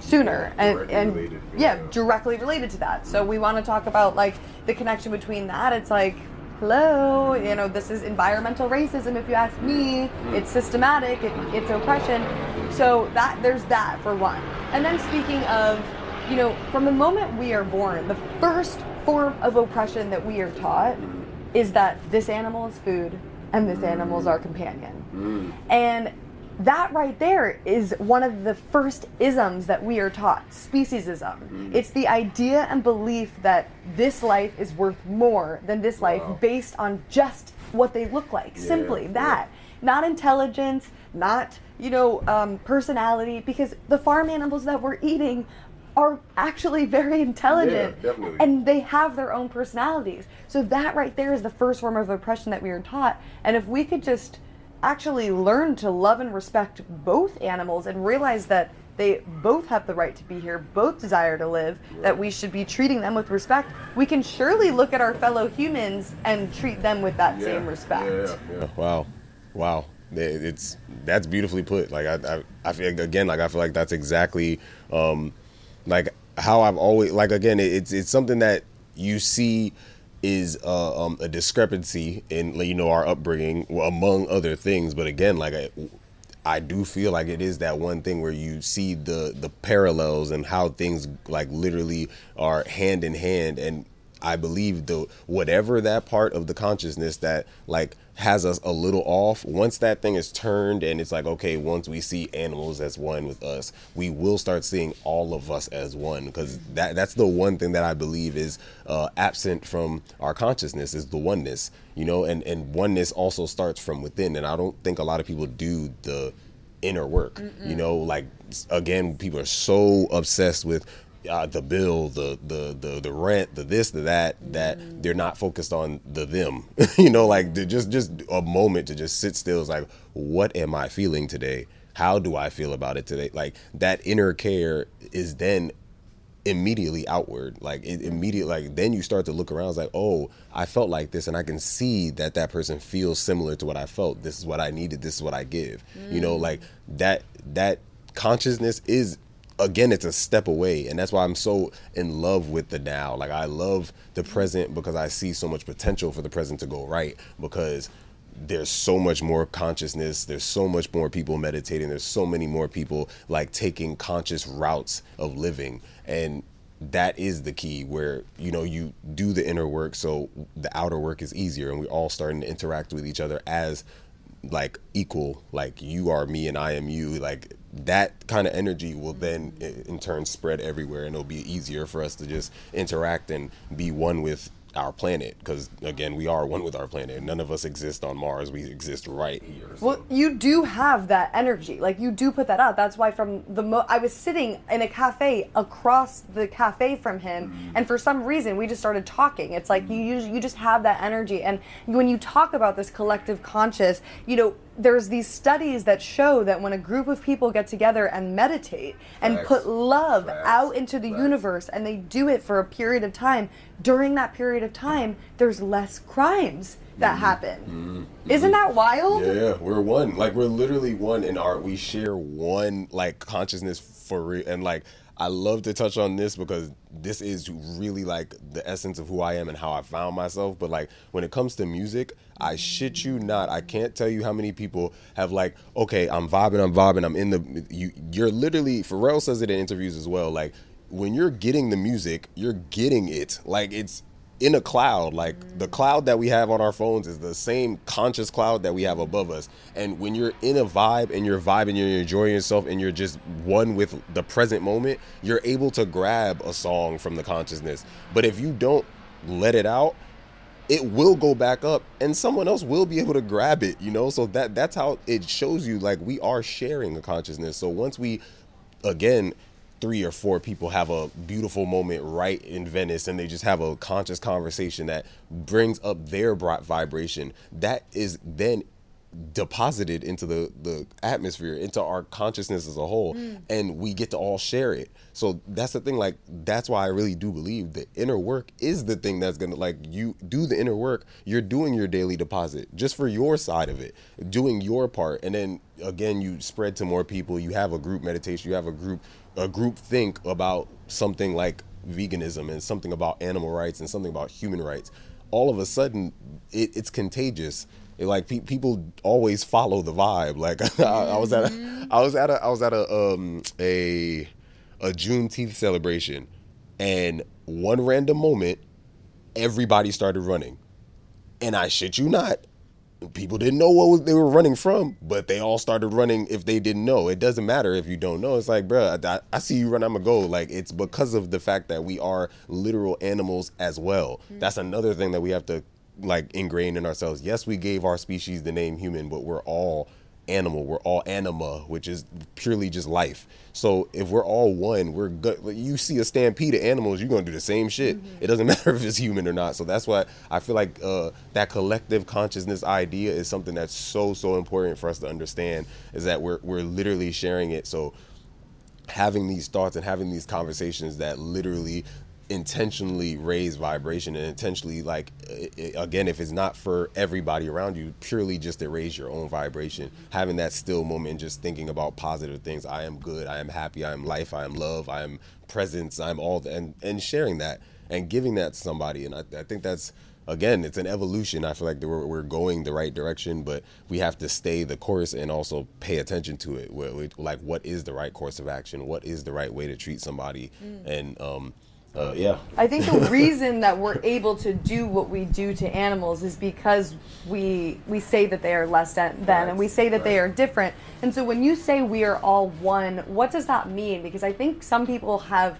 sooner and, and related, yeah. yeah. directly related to that. So we want to talk about like the connection between that. It's like hello you know this is environmental racism if you ask me. Mm-hmm. It's systematic it, it's oppression. So that there's that for one. And then speaking of you know from the moment we are born the first form of oppression that we are taught mm-hmm. is that this animal is food and this animal is our companion. Mm-hmm. And that right there is one of the first isms that we are taught speciesism. It's the idea and belief that this life is worth more than this life Wow. based on just what they look like. Simply yeah. that. Not intelligence, not, you know, um, personality, because the farm animals that we're eating are actually very intelligent Yeah, and they have their own personalities. So that right there is the first form of oppression that we are taught. And if we could just actually learn to love and respect both animals and realize that they both have the right to be here, both desire to live, that we should be treating them with respect, we can surely look at our fellow humans and treat them with that same respect. Yeah, Wow, wow. It's that's beautifully put. Like I, I, I feel again, like I feel like that's exactly, um, like how I've always like again. It's it's something that you see is uh, um, a discrepancy in you know our upbringing among other things. But again, like I, I do feel like it is that one thing where you see the the parallels and how things like literally are hand in hand and I believe the whatever that part of the consciousness that like has us a little off once that thing is turned and it's like okay once we see animals as one with us we will start seeing all of us as one. Because that that's the one thing that I believe is uh, absent from our consciousness is the oneness you know? And and oneness also starts from within. And I don't think a lot of people do the inner work you know? Like again people are so obsessed with uh, the bill, the the the the rent, the this, the that, that they're not focused on the them. you know, like just just a moment to just sit still. Is like, what am I feeling today? How do I feel about it today? Like that inner care is then immediately outward. Like it immediate. Like then you start to look around. It's like, oh, I felt like this, and I can see that that person feels similar to what I felt. This is what I needed. This is what I give. You know, like that that consciousness is again it's a step away and that's why i'm so in love with the now. Like i love the present because i see so much potential for the present to go right because there's so much more consciousness there's so much more people meditating there's so many more people like taking conscious routes of living. And that is the key where you know you do the inner work so the outer work is easier and we're all starting to interact with each other as like equal like you are me and i am you like that kind of energy will then in turn spread everywhere and it'll be easier for us to just interact and be one with our planet because again we are one with our planet none of us exist on mars we exist right here so- Well, you do have that energy. Like you do put that out. That's why from the mo I was sitting in a cafe across the cafe from him, and for some reason we just started talking. It's like you usually, you just have that energy, and when you talk about this collective conscious, you know. There's these studies that show that when a group of people get together and meditate and put love Facts. out into the Facts. universe and they do it for a period of time, during that period of time, there's less crimes that happen. Isn't that wild? Mm-hmm. Yeah, we're one. Like we're literally one in art. We share one like consciousness for real. And like I love to touch on this because this is really like the essence of who I am and how I found myself. But like when it comes to music, I shit you not. I can't tell you how many people have like, okay, I'm vibing, I'm vibing, I'm in the you you're literally Pharrell says it in interviews as well. Like when you're getting the music, you're getting it. Like it's in a cloud like the cloud that we have on our phones is the same conscious cloud that we have above us. And when you're in a vibe and you're vibing you're enjoying yourself and you're just one with the present moment you're able to grab a song from the consciousness. But if you don't let it out it will go back up and someone else will be able to grab it you know? So that that's how it shows you like we are sharing a consciousness. So once we again three or four people have a beautiful moment right in Venice and they just have a conscious conversation that brings up their vibration that is then deposited into the the atmosphere into our consciousness as a whole mm. and we get to all share it. So that's the thing like that's why i really do believe the inner work is the thing that's gonna like you do the inner work you're doing your daily deposit just for your side of it doing your part and then again you spread to more people you have a group meditation you have a group a group think about something like veganism and something about animal rights and something about human rights all of a sudden it, it's contagious. It, like pe- people always follow the vibe. Like I, I was at a, i was at a i was at a um a a juneteenth celebration and one random moment everybody started running. And i shit you not people didn't know what was, they were running from, but they all started running if they didn't know. It doesn't matter if you don't know. It's like, bruh, I, I see you run, I'm gonna go. Like it's because of the fact that we are literal animals as well. Hmm. That's another thing that we have to like ingrain in ourselves. Yes, we gave our species the name human, but we're all animal. We're all anima, which is purely just life. So if we're all one, we're good. You see a stampede of animals, you're gonna do the same shit. It doesn't matter if it's human or not. So that's why I feel like uh, that collective consciousness idea is something that's so so important for us to understand. Is that we're we're literally sharing it. So having these thoughts and having these conversations that literally intentionally raise vibration and intentionally like again if it's not for everybody around you purely just to raise your own vibration having that still moment and just thinking about positive things i am good i am happy i am life i am love i am presence i'm all the, and and sharing that and giving that to somebody and i, I think that's again, it's an evolution. I feel like we're, we're going the right direction, but we have to stay the course and also pay attention to it. Like, what is the right course of action? What is the right way to treat somebody? And um, uh, yeah, I think the reason that we're able to do what we do to animals is because we we say that they are less than, than and we say that they are different. And so when you say we are all one, what does that mean? Because I think some people have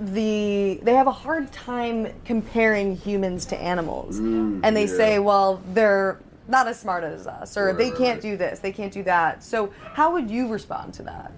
the they have a hard time comparing humans to animals. and they yeah. say, well, they're not as smart as us or Right, they can't do this, they can't do that. So how would you respond to that?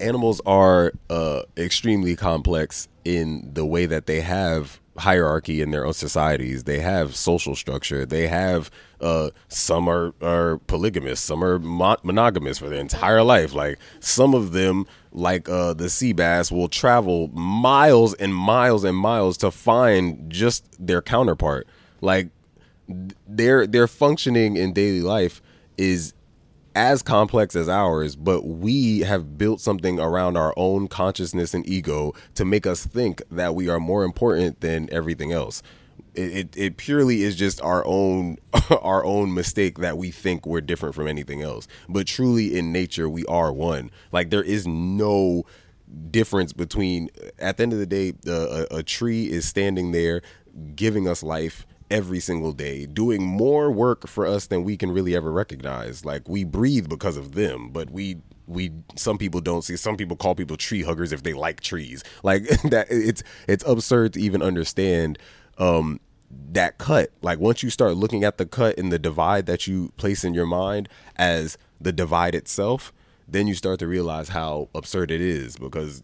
Animals are uh, extremely complex in the way that they have hierarchy in their own societies. They have social structure. They have uh, some are are polygamous, some are mo- monogamous for their entire life. Like some of them, like uh, the sea bass, will travel miles and miles and miles to find just their counterpart. Like their their functioning in daily life is as complex as ours, but we have built something around our own consciousness and ego to make us think that we are more important than everything else. It, it, it purely is just our own our own mistake that we think we're different from anything else. But truly in nature we are one. Like there is no difference between at the end of the day a, a tree is standing there giving us life every single day doing more work for us than we can really ever recognize. Like we breathe because of them but we we some people don't see some people call people tree huggers if they like trees. Like that it's it's absurd to even understand um that cut. Like once you start looking at the cut and the divide that you place in your mind as the divide itself then you start to realize how absurd it is because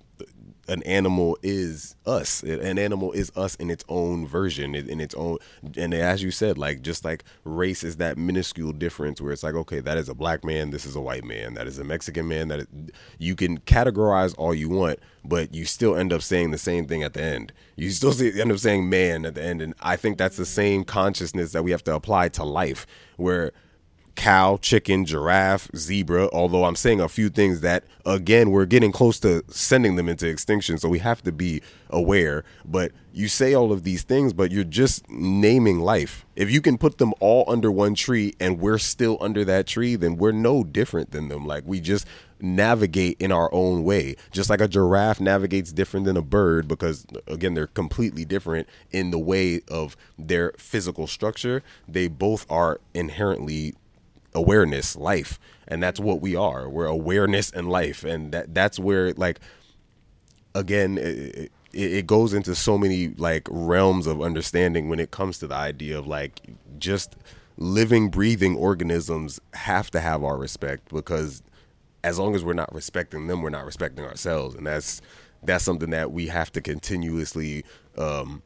an animal is us. An animal is us in its own version, in its own. And as you said, like just like race is that minuscule difference where it's like, okay, that is a black man, this is a white man, that is a Mexican man. That is, you can categorize all you want, but you still end up saying the same thing at the end. You still say, end up saying man at the end, and I think that's the same consciousness that we have to apply to life, where cow, chicken, giraffe, zebra, although I'm saying a few things that, again, we're getting close to sending them into extinction. So we have to be aware. But you say all of these things, but you're just naming life. If you can put them all under one tree and we're still under that tree, then we're no different than them. Like we just navigate in our own way. Just like a giraffe navigates different than a bird because, again, they're completely different in the way of their physical structure. They both are inherently awareness life. And that's what we are. We're awareness and life. And that that's where like again it, it, it goes into so many like realms of understanding when it comes to the idea of like just living breathing organisms have to have our respect because as long as we're not respecting them we're not respecting ourselves. And that's that's something that we have to continuously um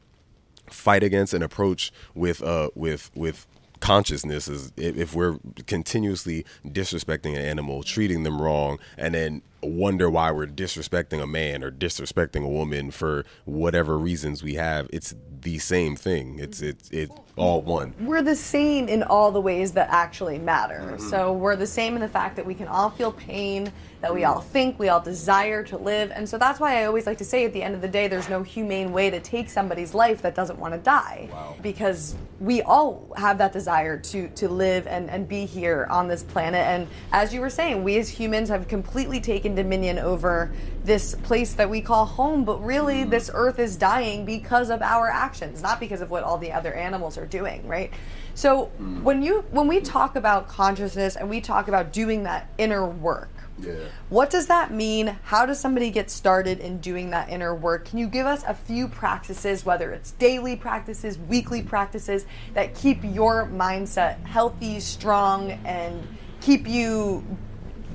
fight against and approach with uh with with consciousness is if, we're continuously disrespecting an animal treating them wrong and then wonder why we're disrespecting a man or disrespecting a woman for whatever reasons we have it's the same thing it's it's it's all one we're the same in all the ways that actually matter. So we're the same in the fact that we can all feel pain, that we all think, we all desire to live. And so that's why I always like to say at the end of the day, there's no humane way to take somebody's life that doesn't want to die. Wow. Because we all have that desire to, to live and, and be here on this planet. And as you were saying, we as humans have completely taken dominion over this place that we call home, but really mm-hmm. this earth is dying because of our actions, not because of what all the other animals are doing, right? So mm. when you when we talk about consciousness and we talk about doing that inner work, Yeah. what does that mean? How does somebody get started in doing that inner work? Can you give us a few practices, whether it's daily practices, weekly practices, that keep your mindset healthy, strong, and keep you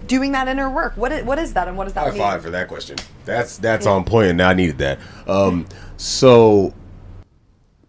doing that inner work? What is, what is that, and what does that High mean? five for that question. That's that's on point, and I needed that. Um, so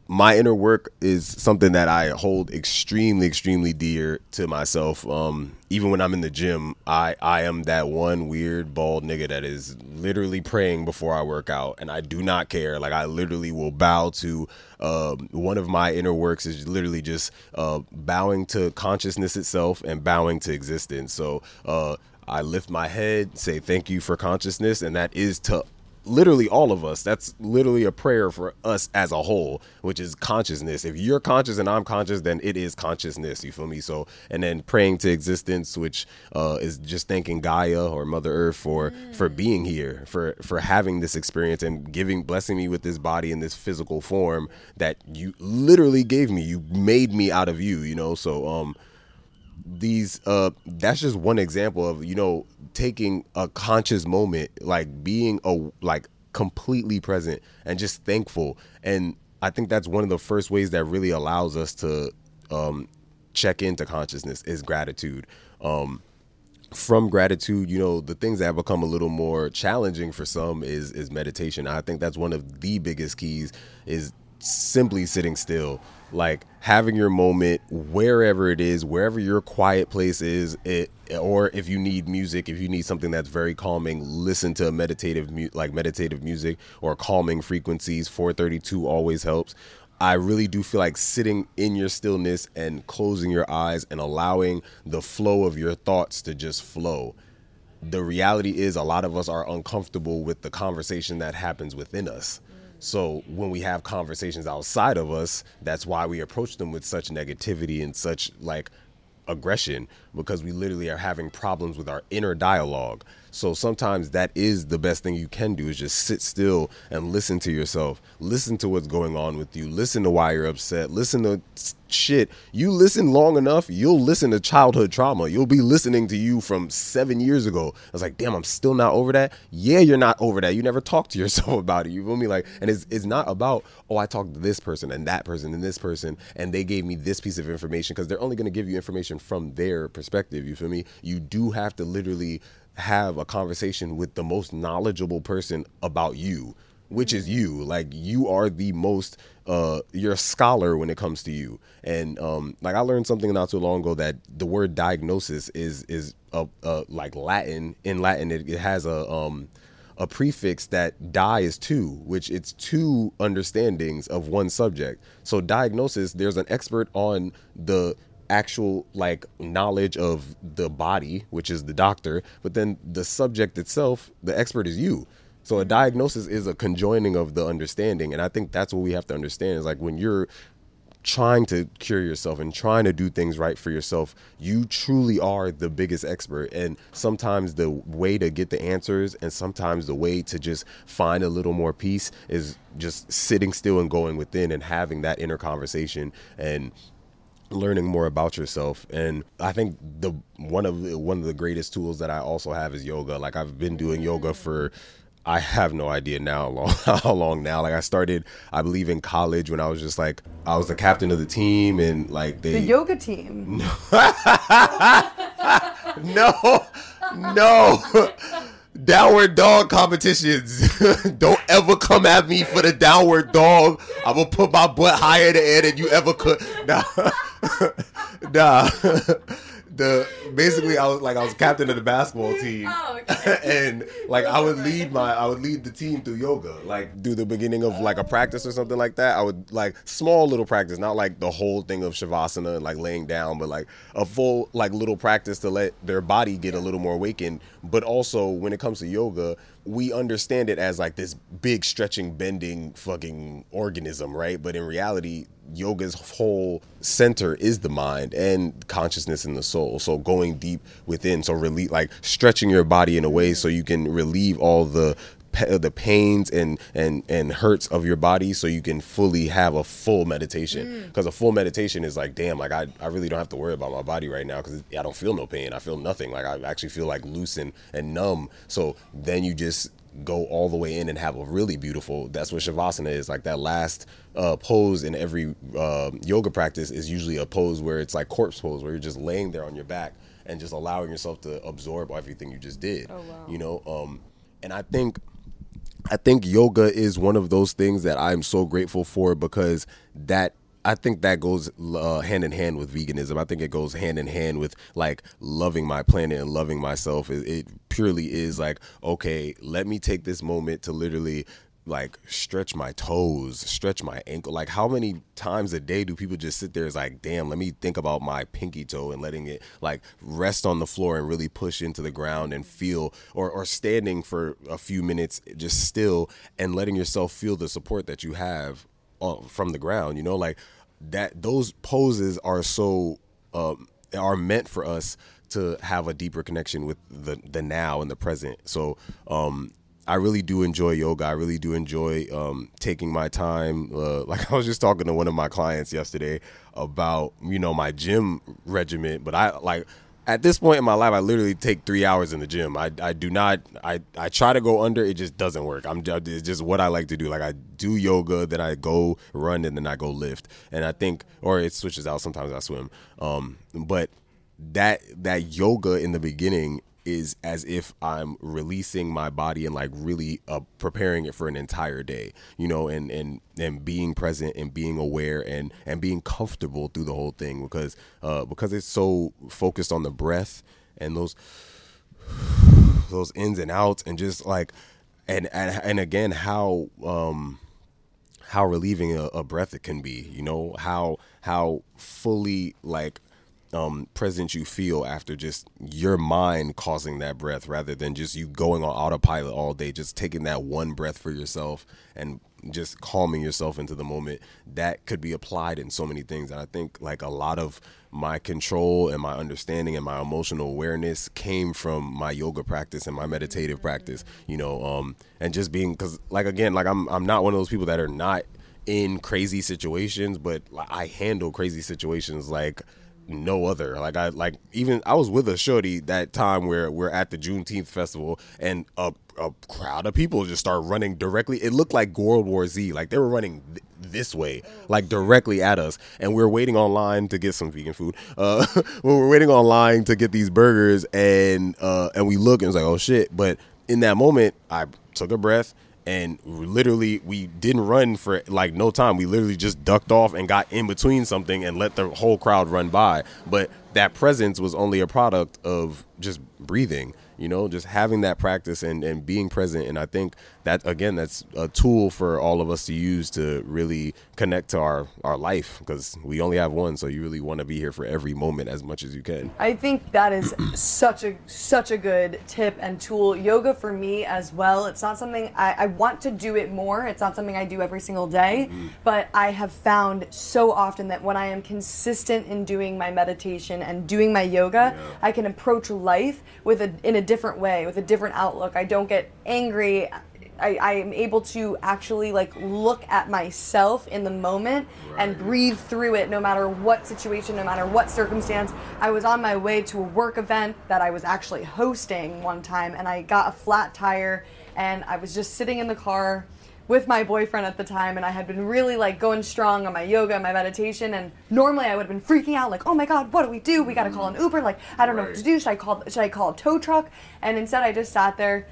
my inner work is something that I hold extremely, extremely dear to myself. Um, even when I'm in the gym, I I am that one weird bald nigga that is literally praying before I work out, and I do not care. Like I literally will bow to. Um, one of my inner works is literally just uh, bowing to consciousness itself and bowing to existence. So uh, I lift my head, say thank you for consciousness, and that is to literally all of us. That's literally a prayer for us as a whole, which is consciousness. If you're conscious and I'm conscious, then it is consciousness. You feel me? So, and then praying to existence, which uh, is just thanking Gaia or Mother Earth for for being here, for for having this experience and giving blessing me with this body in this physical form that you literally gave me. You made me out of you. You know. So, um these uh that's just one example of you know taking a conscious moment like being a like completely present and just thankful. And i think that's one of the first ways that really allows us to um check into consciousness is gratitude. Um from gratitude you know the things that have become a little more challenging for some is is meditation. I think that's one of the biggest keys is simply sitting still like having your moment wherever it is wherever your quiet place is it or if you need music if you need something that's very calming listen to meditative mu- like meditative music or calming frequencies 432 always helps I really do feel like sitting in your stillness and closing your eyes and allowing the flow of your thoughts to just flow. The reality is, a lot of us are uncomfortable with the conversation that happens within us. So when we have conversations outside of us, that's why we approach them with such negativity and such like aggression because we literally are having problems with our inner dialogue. So sometimes that is the best thing you can do is just sit still and listen to yourself. Listen to what's going on with you. Listen to why you're upset. Listen to shit. You listen long enough, you'll listen to childhood trauma. You'll be listening to you from 7 years ago. I was like, "Damn, I'm still not over that." Yeah, you're not over that. You never talked to yourself about it. You feel me? Like and it's it's not about, "Oh, I talked to this person and that person and this person and they gave me this piece of information" because they're only going to give you information from their perspective. You feel me? You do have to literally have a conversation with the most knowledgeable person about you which is you. Like you are the most uh you're a scholar when it comes to you. And um like i learned something not too long ago that the word diagnosis is is a, a like latin. In latin it, it has a um a prefix that die is two, which it's two understandings of one subject. So diagnosis, there's an expert on the actual like knowledge of the body, which is the doctor, but then the subject itself, the expert is you. So a mm-hmm. diagnosis is a conjoining of the understanding, and I think that's what we have to understand is like when you're trying to cure yourself and trying to do things right for yourself, you truly are the biggest expert. And sometimes the way to get the answers and sometimes the way to just find a little more peace is just sitting still and going within and having that inner conversation and learning more about yourself and i think the one of the, one of the greatest tools that i also have is yoga like i've been doing yoga for I have no idea now how long, how long now. Like I started, I believe in college when I was just like I was the captain of the team and like they The yoga team. no, no. Downward dog competitions. Don't ever come at me for the downward dog. I'm gonna put my butt higher in the air than you ever could. Nah, nah. The basically, I was like I was captain of the basketball oh, team, Oh, okay. and like I would lead my I would lead the team through yoga, like do the beginning of like a practice or something like that. I would like small little practice, not like the whole thing of shavasana and like laying down, but like a full like little practice to let their body get a little more awakened. But also when it comes to yoga, we understand it as like this big stretching, bending fucking organism, right? But in reality, yoga's whole center is the mind and consciousness in the soul. So going deep within, so relieve like stretching your body in a way so you can relieve all the the pains and and and hurts of your body so you can fully have a full meditation. Because a full meditation is like damn like I, I really don't have to worry about my body right now because I don't feel no pain. I feel nothing. Like I actually feel like loose and, and numb. So then you just go all the way in and have a really beautiful that's what shavasana is like that last uh, pose in every uh, yoga practice is usually a pose where it's like corpse pose where you're just laying there on your back and just allowing yourself to absorb everything you just did Oh, wow. you know? Um and i think I think yoga is one of those things that I'm so grateful for because that I think that goes uh, hand in hand with veganism. I think it goes hand in hand with like loving my planet and loving myself. It, it purely is like, okay, let me take this moment to literally like stretch my toes, stretch my ankle. Like how many times a day do people just sit there is like, damn, let me think about my pinky toe and letting it like rest on the floor and really push into the ground and feel or or standing for a few minutes just still and letting yourself feel the support that you have uh, from the ground, you know, like that those poses are so um are meant for us to have a deeper connection with the the now and the present. So um I really do enjoy yoga. I really do enjoy um, taking my time. Uh, like I was just talking to one of my clients yesterday about you know my gym regimen, but I like at this point in my life, I literally take three hours in the gym. I, I do not. I, I try to go under. It just doesn't work. I'm it's just what I like to do. Like I do yoga, then I go run, and then I go lift. And I think, or it switches out. Sometimes I swim. Um, but that that yoga in the beginning is as if I'm releasing my body and like really uh, preparing it for an entire day, you know, and and and being present and being aware and and being comfortable through the whole thing because uh, because it's so focused on the breath and those those ins and outs and just like and and, and again how um how relieving a, a breath it can be you know how how fully like um you feel after just your mind causing that breath rather than just you going on autopilot all day just taking that one breath for yourself and just calming yourself into the moment. That could be applied in so many things and i think like a lot of my control and my understanding and my emotional awareness came from my yoga practice and my meditative practice you know um and just being because like again like i'm i'm not one of those people that are not in crazy situations but like, i handle crazy situations like no other. Like I like even I was with a shorty that time where we're at the Juneteenth festival and a a crowd of people just start running directly. It looked like World War Z. Like they were running th- this way, like directly at us, and we are waiting online to get some vegan food. Uh, we were waiting online to get these burgers, and uh, and we look and it's like, oh shit! But in that moment, I took a breath and literally we didn't run for like no time. We literally just ducked off and got in between something and let the whole crowd run by. But that presence was only a product of just breathing you know just having that practice and and being present and i think that again that's a tool for all of us to use to really connect to our our life because we only have one so you really want to be here for every moment as much as you can I think that is such a such a good tip and tool. Yoga for me as well. It's not something I, I want to do it more. It's not something I do every single day, mm-hmm. but I have found so often that when I am consistent in doing my meditation and doing my yoga, I can approach life with a in a different way, with a different outlook. I don't get angry. I, I am able to actually like look at myself in the moment and breathe through it no matter what situation, no matter what circumstance. I was on my way to a work event that I was actually hosting one time and I got a flat tire and I was just sitting in the car with my boyfriend at the time and I had been really like going strong on my yoga and my meditation and normally I would have been freaking out like oh my god what do we do we gotta call an Uber like I don't know what to do should I call should I call a tow truck and instead I just sat there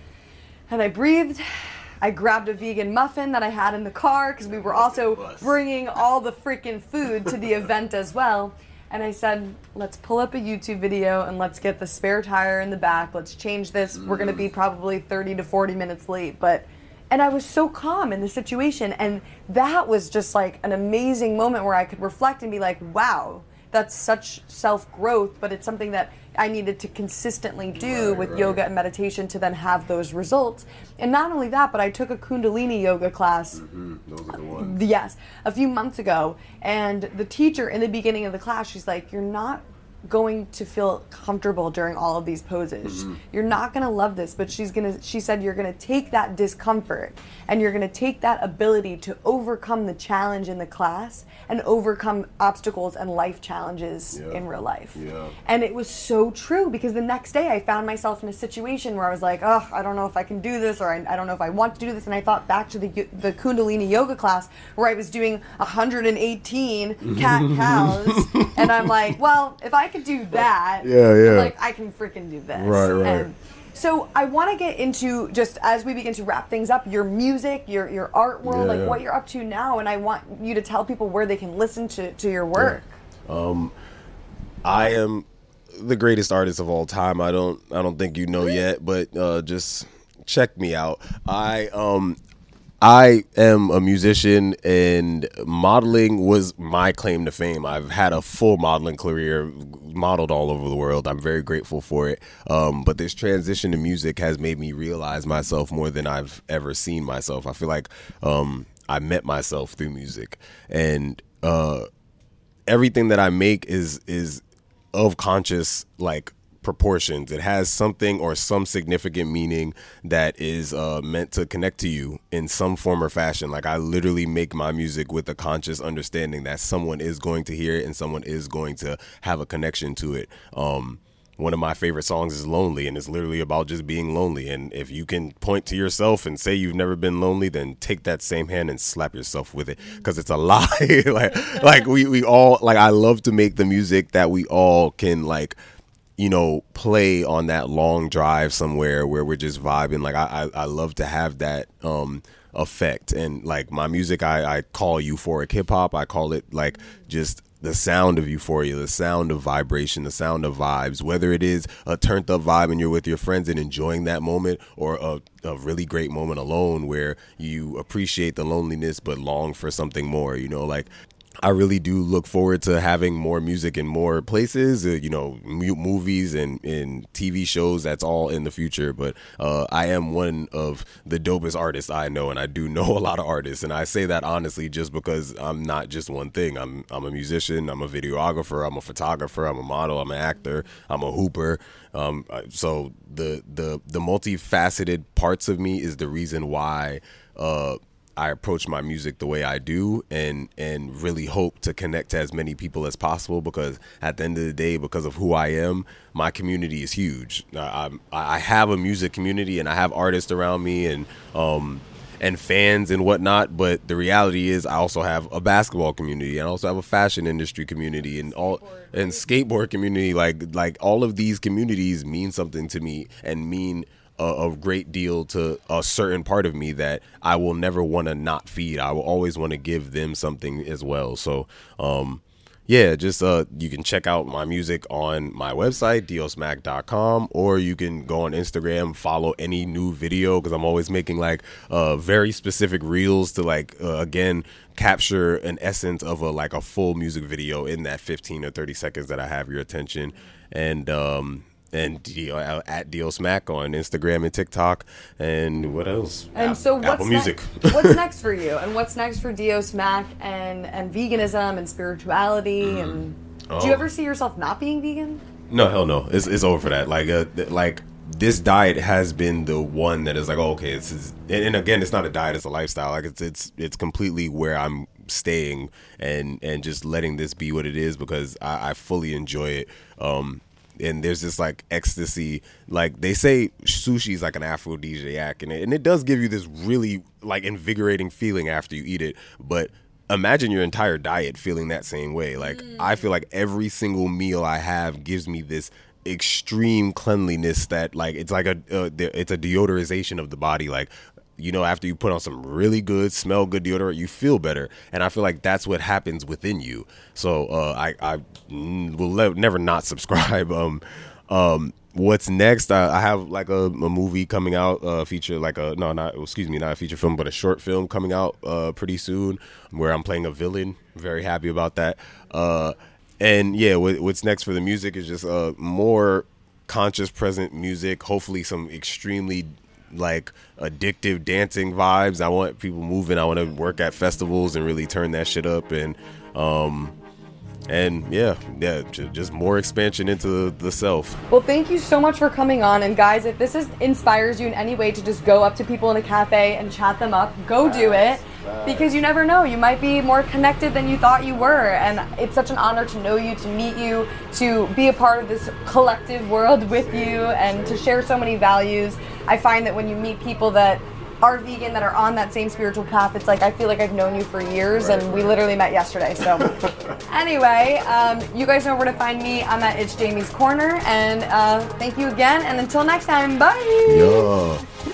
and I breathed. I grabbed a vegan muffin that I had in the car because we were also bringing all the freaking food to the event as well. And I said, let's pull up a YouTube video and let's get the spare tire in the back. Let's change this. We're going to be mm. probably 30 to 40 minutes late. But, and I was so calm in the situation. And that was just like an amazing moment where I could reflect and be like, wow, that's such self growth, but it's something that I needed to consistently do Right, with right. yoga and meditation to then have those results. And not only that, but I took a Kundalini yoga class mm-hmm, those are the ones yes, a few months ago, and the teacher in the beginning of the class, she's like, "You're not going to feel comfortable during all of these poses. Mm-hmm. You're not going to love this, but she's going to she said you're going to take that discomfort and you're going to take that ability to overcome the challenge in the class and overcome obstacles and life challenges Yeah. in real life. Yeah. And it was so true because the next day I found myself in a situation where I was like, oh, I don't know if I can do this or I, I don't know if I want to do this. And I thought back to the, the Kundalini yoga class where I was doing 118 cat cows. and I'm like, well, if I could do that, Yeah, yeah. like I can freaking do this. Right, right. And so I want to get into just as we begin to wrap things up, your music, your your art world, Yeah, like yeah. what you're up to now, and I want you to tell people where they can listen to, to your work. Um I am the greatest artist of all time. I don't I don't think you know yet, but uh, just check me out. I um I am a musician and modeling was my claim to fame. I've had a full modeling career, modeled all over the world. I'm very grateful for it. Um, but this transition to music has made me realize myself more than I've ever seen myself. I feel like um, I met myself through music, and uh, everything that I make is is of conscious like proportions. It has something or some significant meaning that is uh, meant to connect to you in some form or fashion. Like I literally make my music with a conscious understanding that someone is going to hear it and someone is going to have a connection to it. Um, one of my favorite songs is Lonely, and it's literally about just being lonely. And if you can point to yourself and say you've never been lonely, then take that same hand and slap yourself with it because it's a lie. like, like we, we all, like, I love to make the music that we all can, like, you know, play on that long drive somewhere where we're just vibing. Like, I, I, I love to have that, um, effect and like my music I, I call euphoric hip hop i call it like just the sound of euphoria, the sound of vibration, the sound of vibes, whether it is a turned up vibe and you're with your friends and enjoying that moment, or a, a really great moment alone where you appreciate the loneliness but long for something more, you know, like. I really do look forward to having more music in more places, uh, you know, mu- movies and, and TV shows. That's all in the future. But uh, I am one of the dopest artists I know, and I do know a lot of artists. And I say that honestly just because I'm not just one thing. I'm I'm a musician, I'm a videographer, I'm a photographer, I'm a model, I'm an actor, I'm a hooper. Um, uh, so the the the multifaceted parts of me is the reason why. Uh, I approach my music the way I do and and really hope to connect to as many people as possible because at the end of the day because of who I am my community is huge. I, I have a music community and I have artists around me and um and fans and whatnot but the reality is I also have a basketball community and I also have a fashion industry community and all and skateboard community. Like like all of these communities mean something to me and mean a, a great deal to a certain part of me that I will never want to not feed. I will always want to give them something as well. So, um, yeah, just uh, you can check out my music on my website diosmac.com or you can go on Instagram, follow any new video because I'm always making like uh very specific reels to like uh, again capture an essence of a like a full music video in that 15 or 30 seconds that I have your attention and um and Dio, at Dios Mac on Instagram and TikTok, and what else? And App- so, what's Apple Music. What's next for you? And what's next for Dios Mac and and veganism and spirituality? And do you Oh. ever see yourself not being vegan? No, hell no. It's it's over for that. Like uh, th- like this diet has been the one that is like, oh, okay, it's, it's and, and again, it's not a diet, it's a lifestyle. Like it's it's it's completely where I'm staying and and just letting this be what it is because I, I fully enjoy it. Um and there's this like ecstasy. Like they say sushi is like an aphrodisiac and it, and it does give you this really like invigorating feeling after you eat it. But imagine your entire diet feeling that same way. Like i feel like every single meal i have gives me this extreme cleanliness that like it's like a uh, it's a deodorization of the body. Like you know after you put on some really good smell good deodorant you feel better. And i feel like that's what happens within you. So uh i i will le- never not subscribe. Um um what's next? I, I have like a, a movie coming out uh feature like a no not excuse me not a feature film but a short film coming out uh pretty soon where i'm playing a villain. Very happy about that. Uh and yeah what, what's next for the music is just uh more conscious present music hopefully some extremely like addictive dancing vibes i want people moving i want to work at festivals and really turn that shit up and um and yeah, yeah, ju- just more expansion into the self. Well, thank you so much for coming on. And guys, if this is, inspires you in any way to just go up to people in a cafe and chat them up, go do it. Because you never know, you might be more connected than you thought you were. And it's such an honor to know you, to meet you, to be a part of this collective world with you, and to share so many values. I find that when you meet people that are vegan that are on that same spiritual path it's like i feel like i've known you for years and we literally met yesterday so. Anyway um, you guys know where to find me. I'm at it's jamie's corner and uh, thank you again and until next time bye! Yeah.